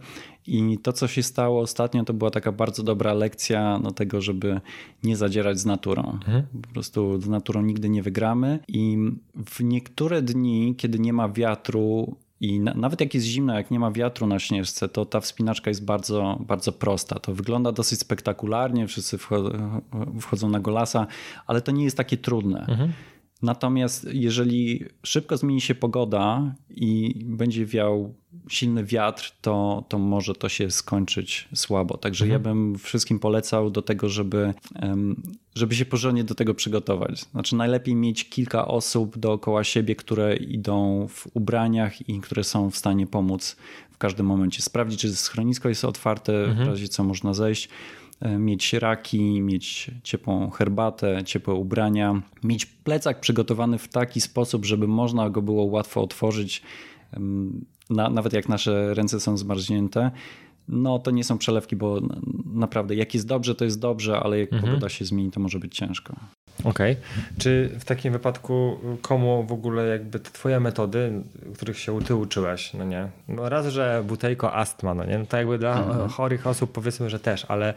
i to, co się stało ostatnio, to była taka bardzo dobra lekcja no, tego, żeby nie zadzierać z naturą. Mhm. Po prostu z naturą nigdy nie wygramy. I w niektóre dni, kiedy nie ma wiatru, i na, nawet jak jest zimno, jak nie ma wiatru na śnieżce, to ta wspinaczka jest bardzo, bardzo prosta. To wygląda dosyć spektakularnie, wszyscy wchodzą, wchodzą na golasa, ale to nie jest takie trudne. Mhm. Natomiast jeżeli szybko zmieni się pogoda i będzie wiał silny wiatr, to, to może to się skończyć słabo. Także mhm. ja bym wszystkim polecał do tego, żeby, żeby się porządnie do tego przygotować. Znaczy najlepiej mieć kilka osób dookoła siebie, które idą w ubraniach i które są w stanie pomóc w każdym momencie. Sprawdzić, czy schronisko jest otwarte, mhm. w razie co można zejść mieć raki, mieć ciepłą herbatę, ciepłe ubrania, mieć plecak przygotowany w taki sposób, żeby można go było łatwo otworzyć, na, nawet jak nasze ręce są zmarznięte. No to nie są przelewki, bo naprawdę jak jest dobrze, to jest dobrze, ale jak mhm. pogoda się zmieni, to może być ciężko. Okej. Okay. Czy w takim wypadku komu w ogóle jakby te twoje metody, których się ty uczyłeś, no nie? No raz, że butejko astma, no nie? No to jakby dla mhm. chorych osób powiedzmy, że też, ale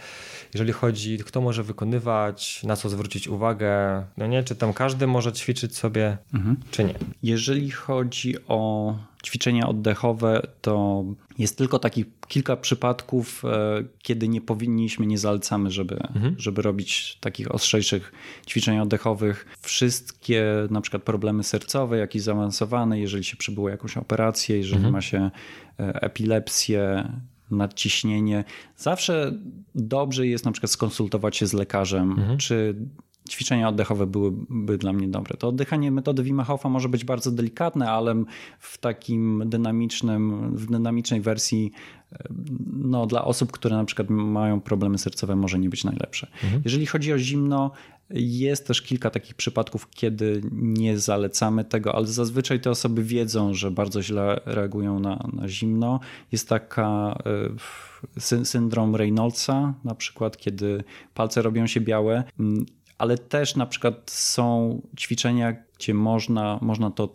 jeżeli chodzi, kto może wykonywać, na co zwrócić uwagę, no nie? Czy tam każdy może ćwiczyć sobie, mhm. czy nie? Jeżeli chodzi o ćwiczenia oddechowe, to jest tylko takich kilka przypadków, e, kiedy nie powinniśmy, nie zalecamy, żeby, mhm. żeby robić takich ostrzejszych ćwiczeń oddechowych. Wszystkie na przykład problemy sercowe, jakieś zaawansowane, jeżeli się przybyło jakąś operację, jeżeli mhm. ma się e, epilepsję, nadciśnienie. Zawsze dobrze jest na przykład skonsultować się z lekarzem, mhm. czy ćwiczenia oddechowe byłyby dla mnie dobre. To oddychanie metody Wim Hofa może być bardzo delikatne, ale w takim dynamicznym, w dynamicznej wersji no, dla osób, które na przykład mają problemy sercowe może nie być najlepsze. Mhm. Jeżeli chodzi o zimno, jest też kilka takich przypadków, kiedy nie zalecamy tego, ale zazwyczaj te osoby wiedzą, że bardzo źle reagują na, na zimno. Jest taka y, syndrom Reynoldsa, na przykład, kiedy palce robią się białe ale też na przykład są ćwiczenia, gdzie można, można to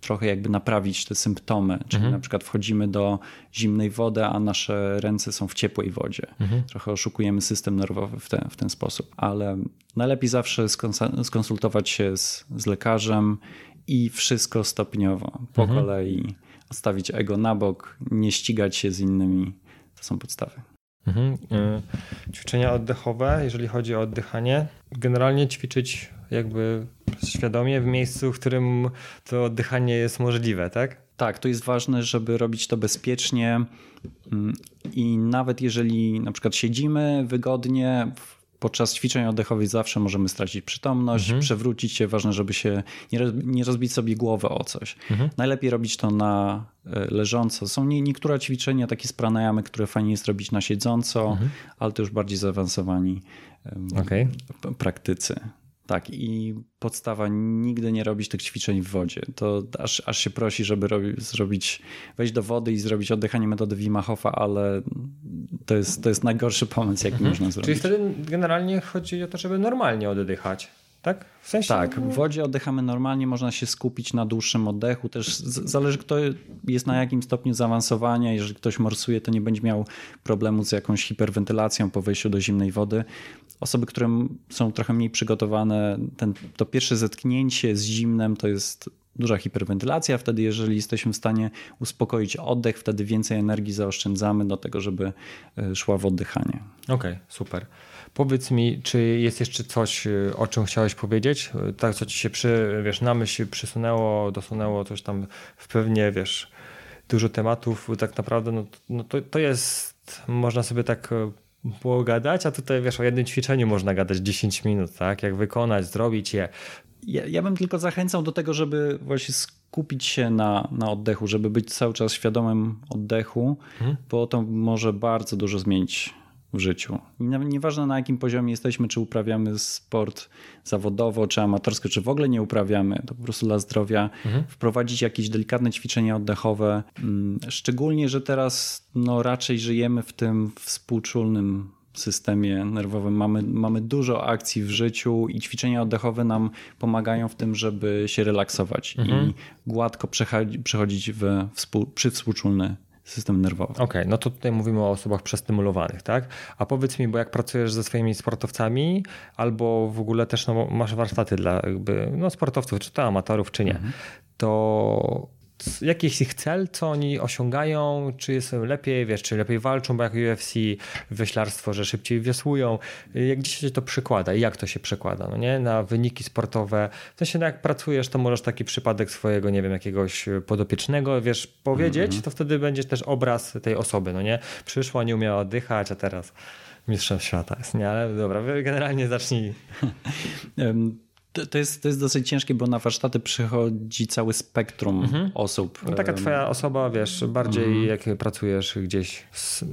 trochę jakby naprawić te symptomy. Czyli mhm. na przykład wchodzimy do zimnej wody, a nasze ręce są w ciepłej wodzie. Mhm. Trochę oszukujemy system nerwowy w ten, w ten sposób. Ale najlepiej zawsze skonsultować się z, z lekarzem i wszystko stopniowo, po mhm. kolei. Odstawić ego na bok, nie ścigać się z innymi. To są podstawy. Mhm. E, ćwiczenia oddechowe, jeżeli chodzi o oddychanie, generalnie ćwiczyć jakby świadomie w miejscu, w którym to oddychanie jest możliwe, tak? Tak, to jest ważne, żeby robić to bezpiecznie mm, i nawet jeżeli na przykład siedzimy wygodnie, podczas ćwiczeń oddechowych zawsze możemy stracić przytomność, mhm. przewrócić się. Ważne, żeby się nie, nie rozbić sobie głowy o coś. Mhm. Najlepiej robić to na e, leżąco. Są nie, niektóre ćwiczenia, takie z pranayamy, które fajnie jest robić na siedząco, mhm. ale to już bardziej zaawansowani okay. praktycy. Tak, i podstawa nigdy nie robić tych ćwiczeń w wodzie. To aż, aż się prosi, żeby robi, zrobić, wejść do wody i zrobić oddychanie metody Wim Hofa, ale to jest, to jest najgorszy pomysł, jaki mhm. można zrobić. Czyli wtedy generalnie chodzi o to, żeby normalnie oddychać. Tak? W sensie... Tak, w wodzie oddychamy normalnie, można się skupić na dłuższym oddechu. Też zależy, kto jest na jakim stopniu zaawansowania. Jeżeli ktoś morsuje, to nie będzie miał problemu z jakąś hiperwentylacją po wejściu do zimnej wody. Osoby, które są trochę mniej przygotowane, ten, to pierwsze zetknięcie z zimnem to jest duża hiperwentylacja. Wtedy, jeżeli jesteśmy w stanie uspokoić oddech, wtedy więcej energii zaoszczędzamy do tego, żeby e, szła w oddychanie. Okej, okay, super. Powiedz mi, czy jest jeszcze coś, y, o czym chciałeś powiedzieć? Tak, co ci się przy, wiesz, na myśl przysunęło, dosunęło coś tam w pewnie, wiesz, dużo tematów, tak naprawdę no, no to, to jest, można sobie tak y, pogadać, a tutaj wiesz, o jednym ćwiczeniu można gadać 10 minut, tak? Jak wykonać, zrobić je. Ja, ja bym tylko zachęcał do tego, żeby właśnie skupić się na, na oddechu, żeby być cały czas świadomym oddechu, mhm. bo to może bardzo dużo zmienić w życiu. I nieważne na jakim poziomie jesteśmy, czy uprawiamy sport zawodowo, czy amatorsko, czy w ogóle nie uprawiamy, to po prostu dla zdrowia mhm. wprowadzić jakieś delikatne ćwiczenia oddechowe. Mm, szczególnie, że teraz no, raczej żyjemy w tym współczulnym systemie nerwowym. Mamy, mamy dużo akcji w życiu i ćwiczenia oddechowe nam pomagają w tym, żeby się relaksować mhm. i gładko przechodzić współ, przy współczulny system nerwowy. Okej, okay, no to tutaj mówimy o osobach przestymulowanych, tak? A powiedz mi, bo jak pracujesz ze swoimi sportowcami, albo w ogóle też no, masz warsztaty dla jakby, no, sportowców, czy to amatorów, czy nie, mhm. to jaki jest ich cel, co oni osiągają, czy jest lepiej, wiesz, czy lepiej walczą, bo jak UFC, wioślarstwo, że szybciej wiosłują, jak gdzieś się to przekłada i jak to się przekłada, no nie, na wyniki sportowe, w sensie no jak pracujesz, to możesz taki przypadek swojego, nie wiem, jakiegoś podopiecznego, wiesz, powiedzieć, mm -hmm. to wtedy będzie też obraz tej osoby, no nie, przyszła, nie umiała oddychać, a teraz mistrzem świata jest, nie, ale dobra, generalnie zacznij. To, to, jest, to jest dosyć ciężkie, bo na warsztaty przychodzi cały spektrum mhm. osób. No taka twoja osoba, wiesz, bardziej mhm. jak pracujesz gdzieś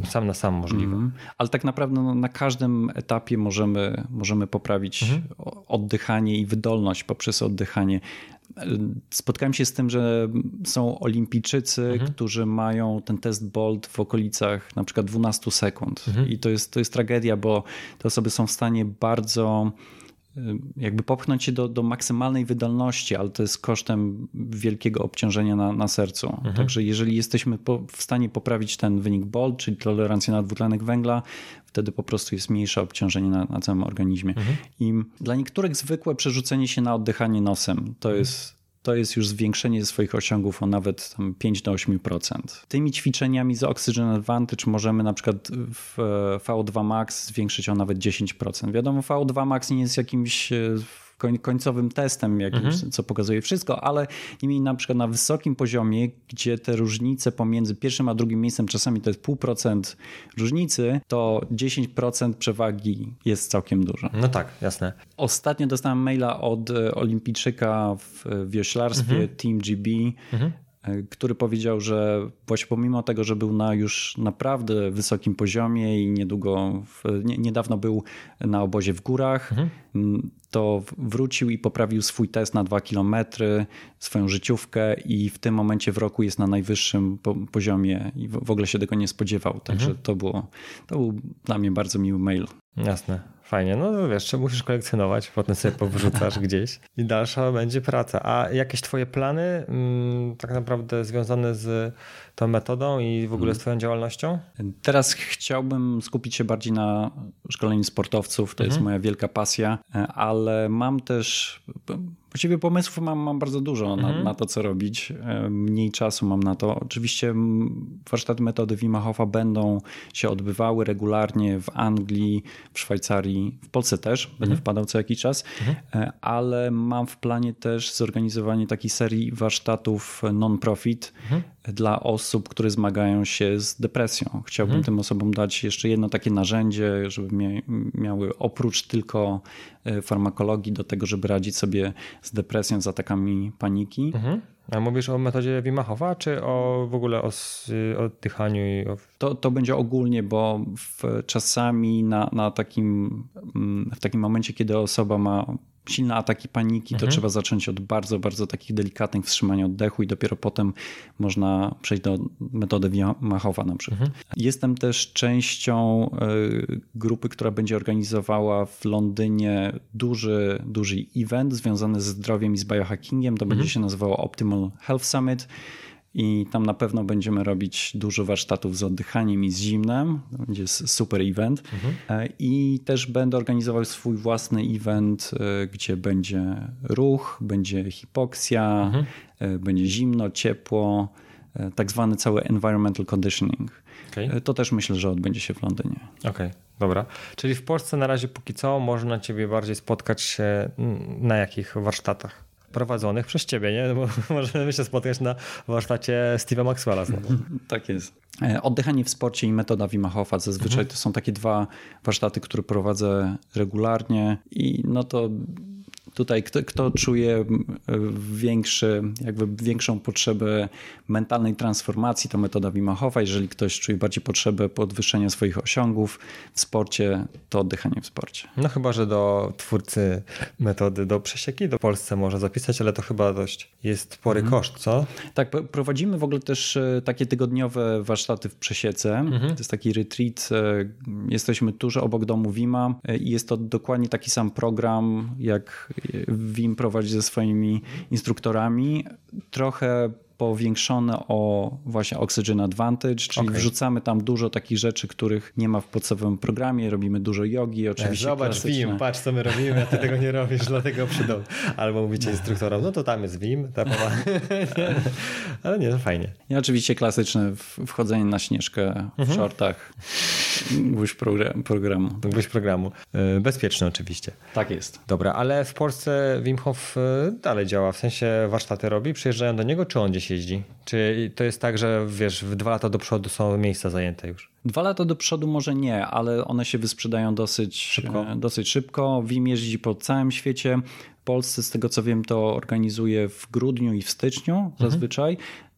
sam na sam możliwe. Mhm. Ale tak naprawdę no, na każdym etapie możemy, możemy poprawić mhm. oddychanie i wydolność poprzez oddychanie. Spotkałem się z tym, że są olimpijczycy, mhm. którzy mają ten test BOLT w okolicach na przykład 12 sekund. Mhm. I to jest, to jest tragedia, bo te osoby są w stanie bardzo jakby popchnąć się do, do maksymalnej wydolności, ale to jest kosztem wielkiego obciążenia na, na sercu. Mhm. Także jeżeli jesteśmy po, w stanie poprawić ten wynik BOL, czyli tolerancję na dwutlenek węgla, wtedy po prostu jest mniejsze obciążenie na, na całym organizmie. Mhm. I dla niektórych zwykłe przerzucenie się na oddychanie nosem to mhm. jest to jest już zwiększenie swoich osiągów o nawet tam 5 do 8%. Tymi ćwiczeniami z Oxygen Advantage możemy na przykład w VO2 Max zwiększyć o nawet 10%. Wiadomo, VO2 Max nie jest jakimś e, końcowym testem, jakimś, mhm. co pokazuje wszystko, ale niemniej na przykład na wysokim poziomie, gdzie te różnice pomiędzy pierwszym a drugim miejscem czasami to jest pół procent różnicy, to 10% przewagi jest całkiem dużo. No tak, jasne. Ostatnio dostałem maila od olimpijczyka w wioślarstwie mhm. Team GB, mhm który powiedział, że właśnie pomimo tego, że był na już naprawdę wysokim poziomie i niedługo, w, nie, niedawno był na obozie w górach, mhm to wrócił i poprawił swój test na 2 km, swoją życiówkę i w tym momencie w roku jest na najwyższym poziomie i w ogóle się tego nie spodziewał. Także mhm. to, było, to był dla mnie bardzo miły mail. Jasne, fajnie. No wiesz, musisz kolekcjonować, potem sobie powrzucasz gdzieś i dalsza będzie praca. A jakieś twoje plany mm, tak naprawdę związane z tą metodą i w ogóle z mhm. twoją działalnością? Teraz chciałbym skupić się bardziej na szkoleniu sportowców. To mhm. jest moja wielka pasja, ale mam też Właściwie pomysłów mam, mam bardzo dużo na, mhm. na, to, co robić. Mniej czasu mam na to. Oczywiście warsztaty metody Wima Hofa będą się odbywały regularnie w Anglii, w Szwajcarii, w Polsce też. Będę mhm. wpadał co jakiś czas. E, ale mam w planie też zorganizowanie takiej serii warsztatów non-profit. Dla osób, które zmagają się z depresją. Chciałbym mhm. tym osobom dać jeszcze jedno takie narzędzie, żeby miały oprócz tylko e, farmakologii do tego, żeby radzić sobie z depresją, z atakami paniki. Mhm. A mówisz o metodzie Wimachowa, czy o w ogóle o oddychaniu? I o... To, to będzie ogólnie, bo w, czasami na, na takim, mm, w takim momencie, kiedy osoba ma silne ataki paniki, to mhm. trzeba zacząć od bardzo, bardzo takich delikatnych wstrzymania oddechu i dopiero potem można przejść do metody Machowa na przykład. Mhm. Jestem też częścią e, grupy, która będzie organizowała w Londynie duży, duży event związany ze zdrowiem i z biohackingiem. To mhm. będzie się nazywało Optimal Health Summit i tam na pewno będziemy robić dużo warsztatów z oddychaniem i z zimnem. To będzie super event. Mhm. E, I też będę organizował swój własny event, e, gdzie będzie ruch, będzie hipoksja, mhm. E, będzie zimno, ciepło, tak zwany cały environmental conditioning. Okay. To też myślę, że odbędzie się w Londynie. Okej, okay, dobra. Czyli w Polsce na razie póki co można Ciebie bardziej spotkać się na jakich warsztatach? Prowadzonych przez ciebie, nie? Bo możemy się spotkać na warsztacie Steve'a Maxwella znowu. Tak jest. E, oddychanie w sporcie i metoda Wim Hofa zazwyczaj mhm. to są takie dwa warsztaty, które prowadzę regularnie i no to Tutaj kto, kto czuje większy, jakby większą potrzebę mentalnej transformacji, to metoda Wimachowa. Jeżeli ktoś czuje bardziej potrzebę podwyższenia swoich osiągów w sporcie, to oddychanie w sporcie. No chyba, że do twórcy metody do przesieki do Polsce może zapisać, ale to chyba dość jest spory mhm. koszt, co? Tak, prowadzimy w ogóle też e, takie tygodniowe warsztaty w przesiece. Mhm. To jest taki retreat. E, jesteśmy tuż obok domu Wima e, i jest to dokładnie taki sam program, jak WIM prowadzi ze swoimi instruktorami. Trochę powiększone o właśnie Oxygen Advantage, czyli okay. wrzucamy tam dużo takich rzeczy, których nie ma w podstawowym programie, robimy dużo jogi, oczywiście Zobacz klasyczne. Vim, patrz co my robimy, a ty tego nie robisz, dlatego przydał. Albo mówicie instruktorom, no to tam jest Vim, ta ale nie, no fajnie. I oczywiście klasyczne wchodzenie na śnieżkę w mhm. shortach, gwóźdź programu. Gwóźdź programu. E, bezpieczny oczywiście. Tak jest. Dobra, ale w Polsce Wim Hof e, dalej działa, w sensie warsztaty robi, przyjeżdżają do niego, czy on gdzieś jeździ? Czy to jest tak, że wiesz, w dwa lata do przodu są miejsca zajęte już? Dwa lata do przodu może nie, ale one się wysprzedają dosyć szybko. E, dosyć szybko. WIM jeździ po całym świecie. Polsce, z tego co wiem, to organizuje w grudniu i w styczniu mhm. zazwyczaj.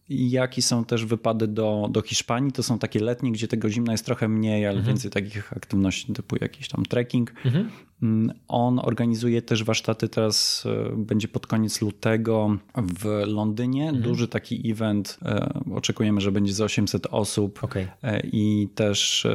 Jakie są też wypady do, do Hiszpanii? To są takie letnie, gdzie tego zimna jest trochę mniej, ale mhm. więcej takich aktywności typu jakiś tam trekking. Mhm. Mm, on organizuje też warsztaty, teraz e, będzie pod koniec lutego w Londynie. Mhm. Duży taki event. E, oczekujemy, że będzie za 800 osób. Okay. E, I też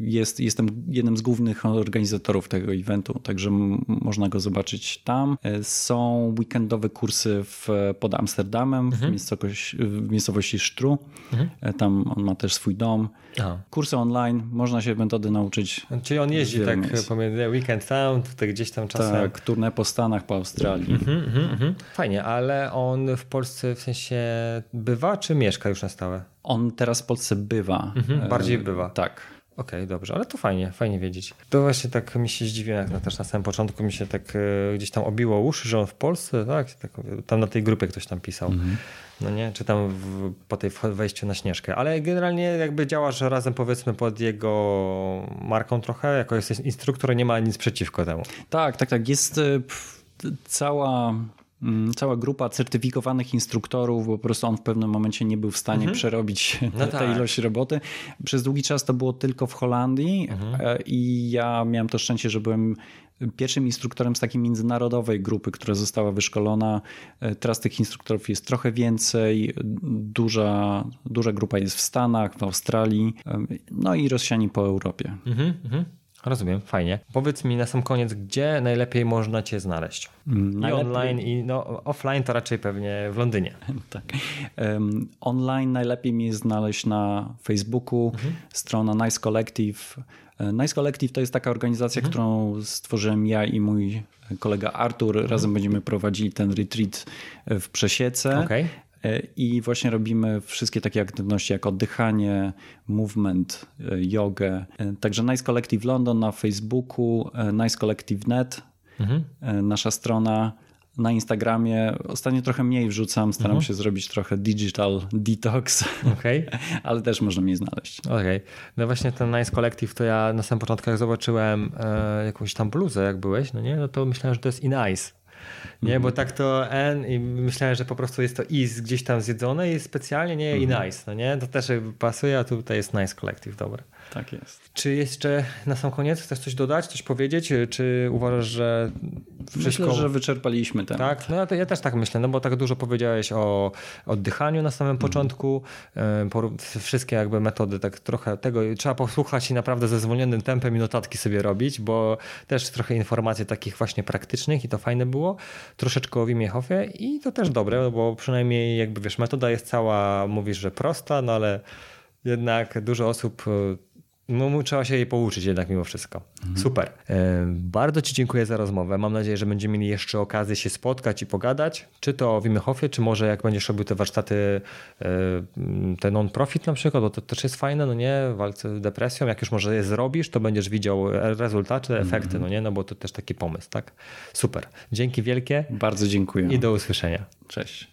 jest, jestem jednym z głównych organizatorów tego eventu, także można go zobaczyć tam. Są weekendowe kursy w, pod Amsterdamem, mhm. w, miejscowości, w miejscowości Sztru. Mhm. Tam on ma też swój dom. Aha. Kursy online, można się metody nauczyć. Czyli on jeździ tak pomiędzy weekend tam, tutaj gdzieś tam czasem. Tak, tournée po Stanach, po Australii. Mhm, mhm, mhm. Fajnie, ale on w Polsce w sensie bywa, czy mieszka już na stałe? On teraz w Polsce bywa. Bardziej bywa. Tak. Okej, okay, dobrze, ale to fajnie, fajnie wiedzieć. To właśnie tak mi się zdziwiło, jak na, też na samym początku mi się tak e, gdzieś tam obiło uszy, że on w Polsce, tak, tak tam na tej grupie ktoś tam pisał. Mhm. No nie, czy tam w, po tej wejściu na Śnieżkę, ale generalnie jakby działasz razem powiedzmy pod jego marką trochę, jako jesteś instruktor, nie ma nic przeciwko temu. Tak, tak, tak, jest e, cała Mm, cała grupa certyfikowanych instruktorów, bo po prostu on w pewnym momencie nie był w stanie mhm. przerobić no tej tak. ilości roboty. Przez długi czas to było tylko w Holandii mhm. E, i ja miałem to szczęście, że byłem pierwszym instruktorem z takiej międzynarodowej grupy, która została wyszkolona. E, teraz tych instruktorów jest trochę więcej. Duża, duża grupa jest w Stanach, w Australii, e, no i rozsiani po Europie. Mhm, mhm. Rozumiem, fajnie. Powiedz mi na sam koniec, gdzie najlepiej można Cię znaleźć? Mm, I online, i no, offline to raczej pewnie w Londynie. tak. Um, online najlepiej mi jest znaleźć na Facebooku, mhm. strona Nice Collective. E, nice Collective to jest taka organizacja, mhm. którą stworzyłem ja i mój kolega Artur. Mhm. Razem będziemy prowadzili ten retreat w Przesiece. Okay. E, I właśnie robimy wszystkie takie aktywności jak oddychanie, movement, jogę. E, także Nice Collective London na Facebooku, e, Nice Collective Net, mhm. nasza strona. Na Instagramie ostatnio trochę mniej wrzucam, staram mhm. się zrobić trochę digital detox, okay. ale też można mnie znaleźć. Okej. Okay. No właśnie ten Nice Collective to ja na samym początku jak zobaczyłem e, jakąś tam bluzę jak byłeś, no nie, no to myślałem, że to jest i nice. Nie, bo tak to N i myślałem, że po prostu jest to is gdzieś tam zjedzone i specjalnie nie i mhm. nice, no nie? To też pasuje, a tutaj jest nice collective, dobra. Tak jest. Czy jeszcze na sam koniec chcesz coś dodać, coś powiedzieć? Czy uważasz, że Wszystko... Myślę, że wyczerpaliśmy temat. Tak, no ja, ja, też tak myślę, no bo tak dużo powiedziałeś o oddychaniu na samym mhm. początku, wszystkie jakby metody, tak trochę tego trzeba posłuchać i naprawdę ze zwolnionym tempem i notatki sobie robić, bo też trochę informacji takich właśnie praktycznych i to fajne było. Troszeczkę o Hofie i to też dobre, bo przynajmniej jakby wiesz, metoda jest cała, mówisz, że prosta, no ale jednak dużo osób no, trzeba się jej pouczyć jednak mimo wszystko. Mhm. Super. Bardzo Ci dziękuję za rozmowę. Mam nadzieję, że będziemy mieli jeszcze okazję się spotkać i pogadać. Czy to w Wimechofie, czy może jak będziesz robił te warsztaty, te non-profit na przykład, bo to też jest fajne, no nie, w walce z depresją. Jak już może je zrobisz, to będziesz widział rezultaty, efekty, mhm. no nie, no bo to też taki pomysł, tak? Super. Dzięki wielkie. Bardzo dziękuję. I do usłyszenia. Cześć.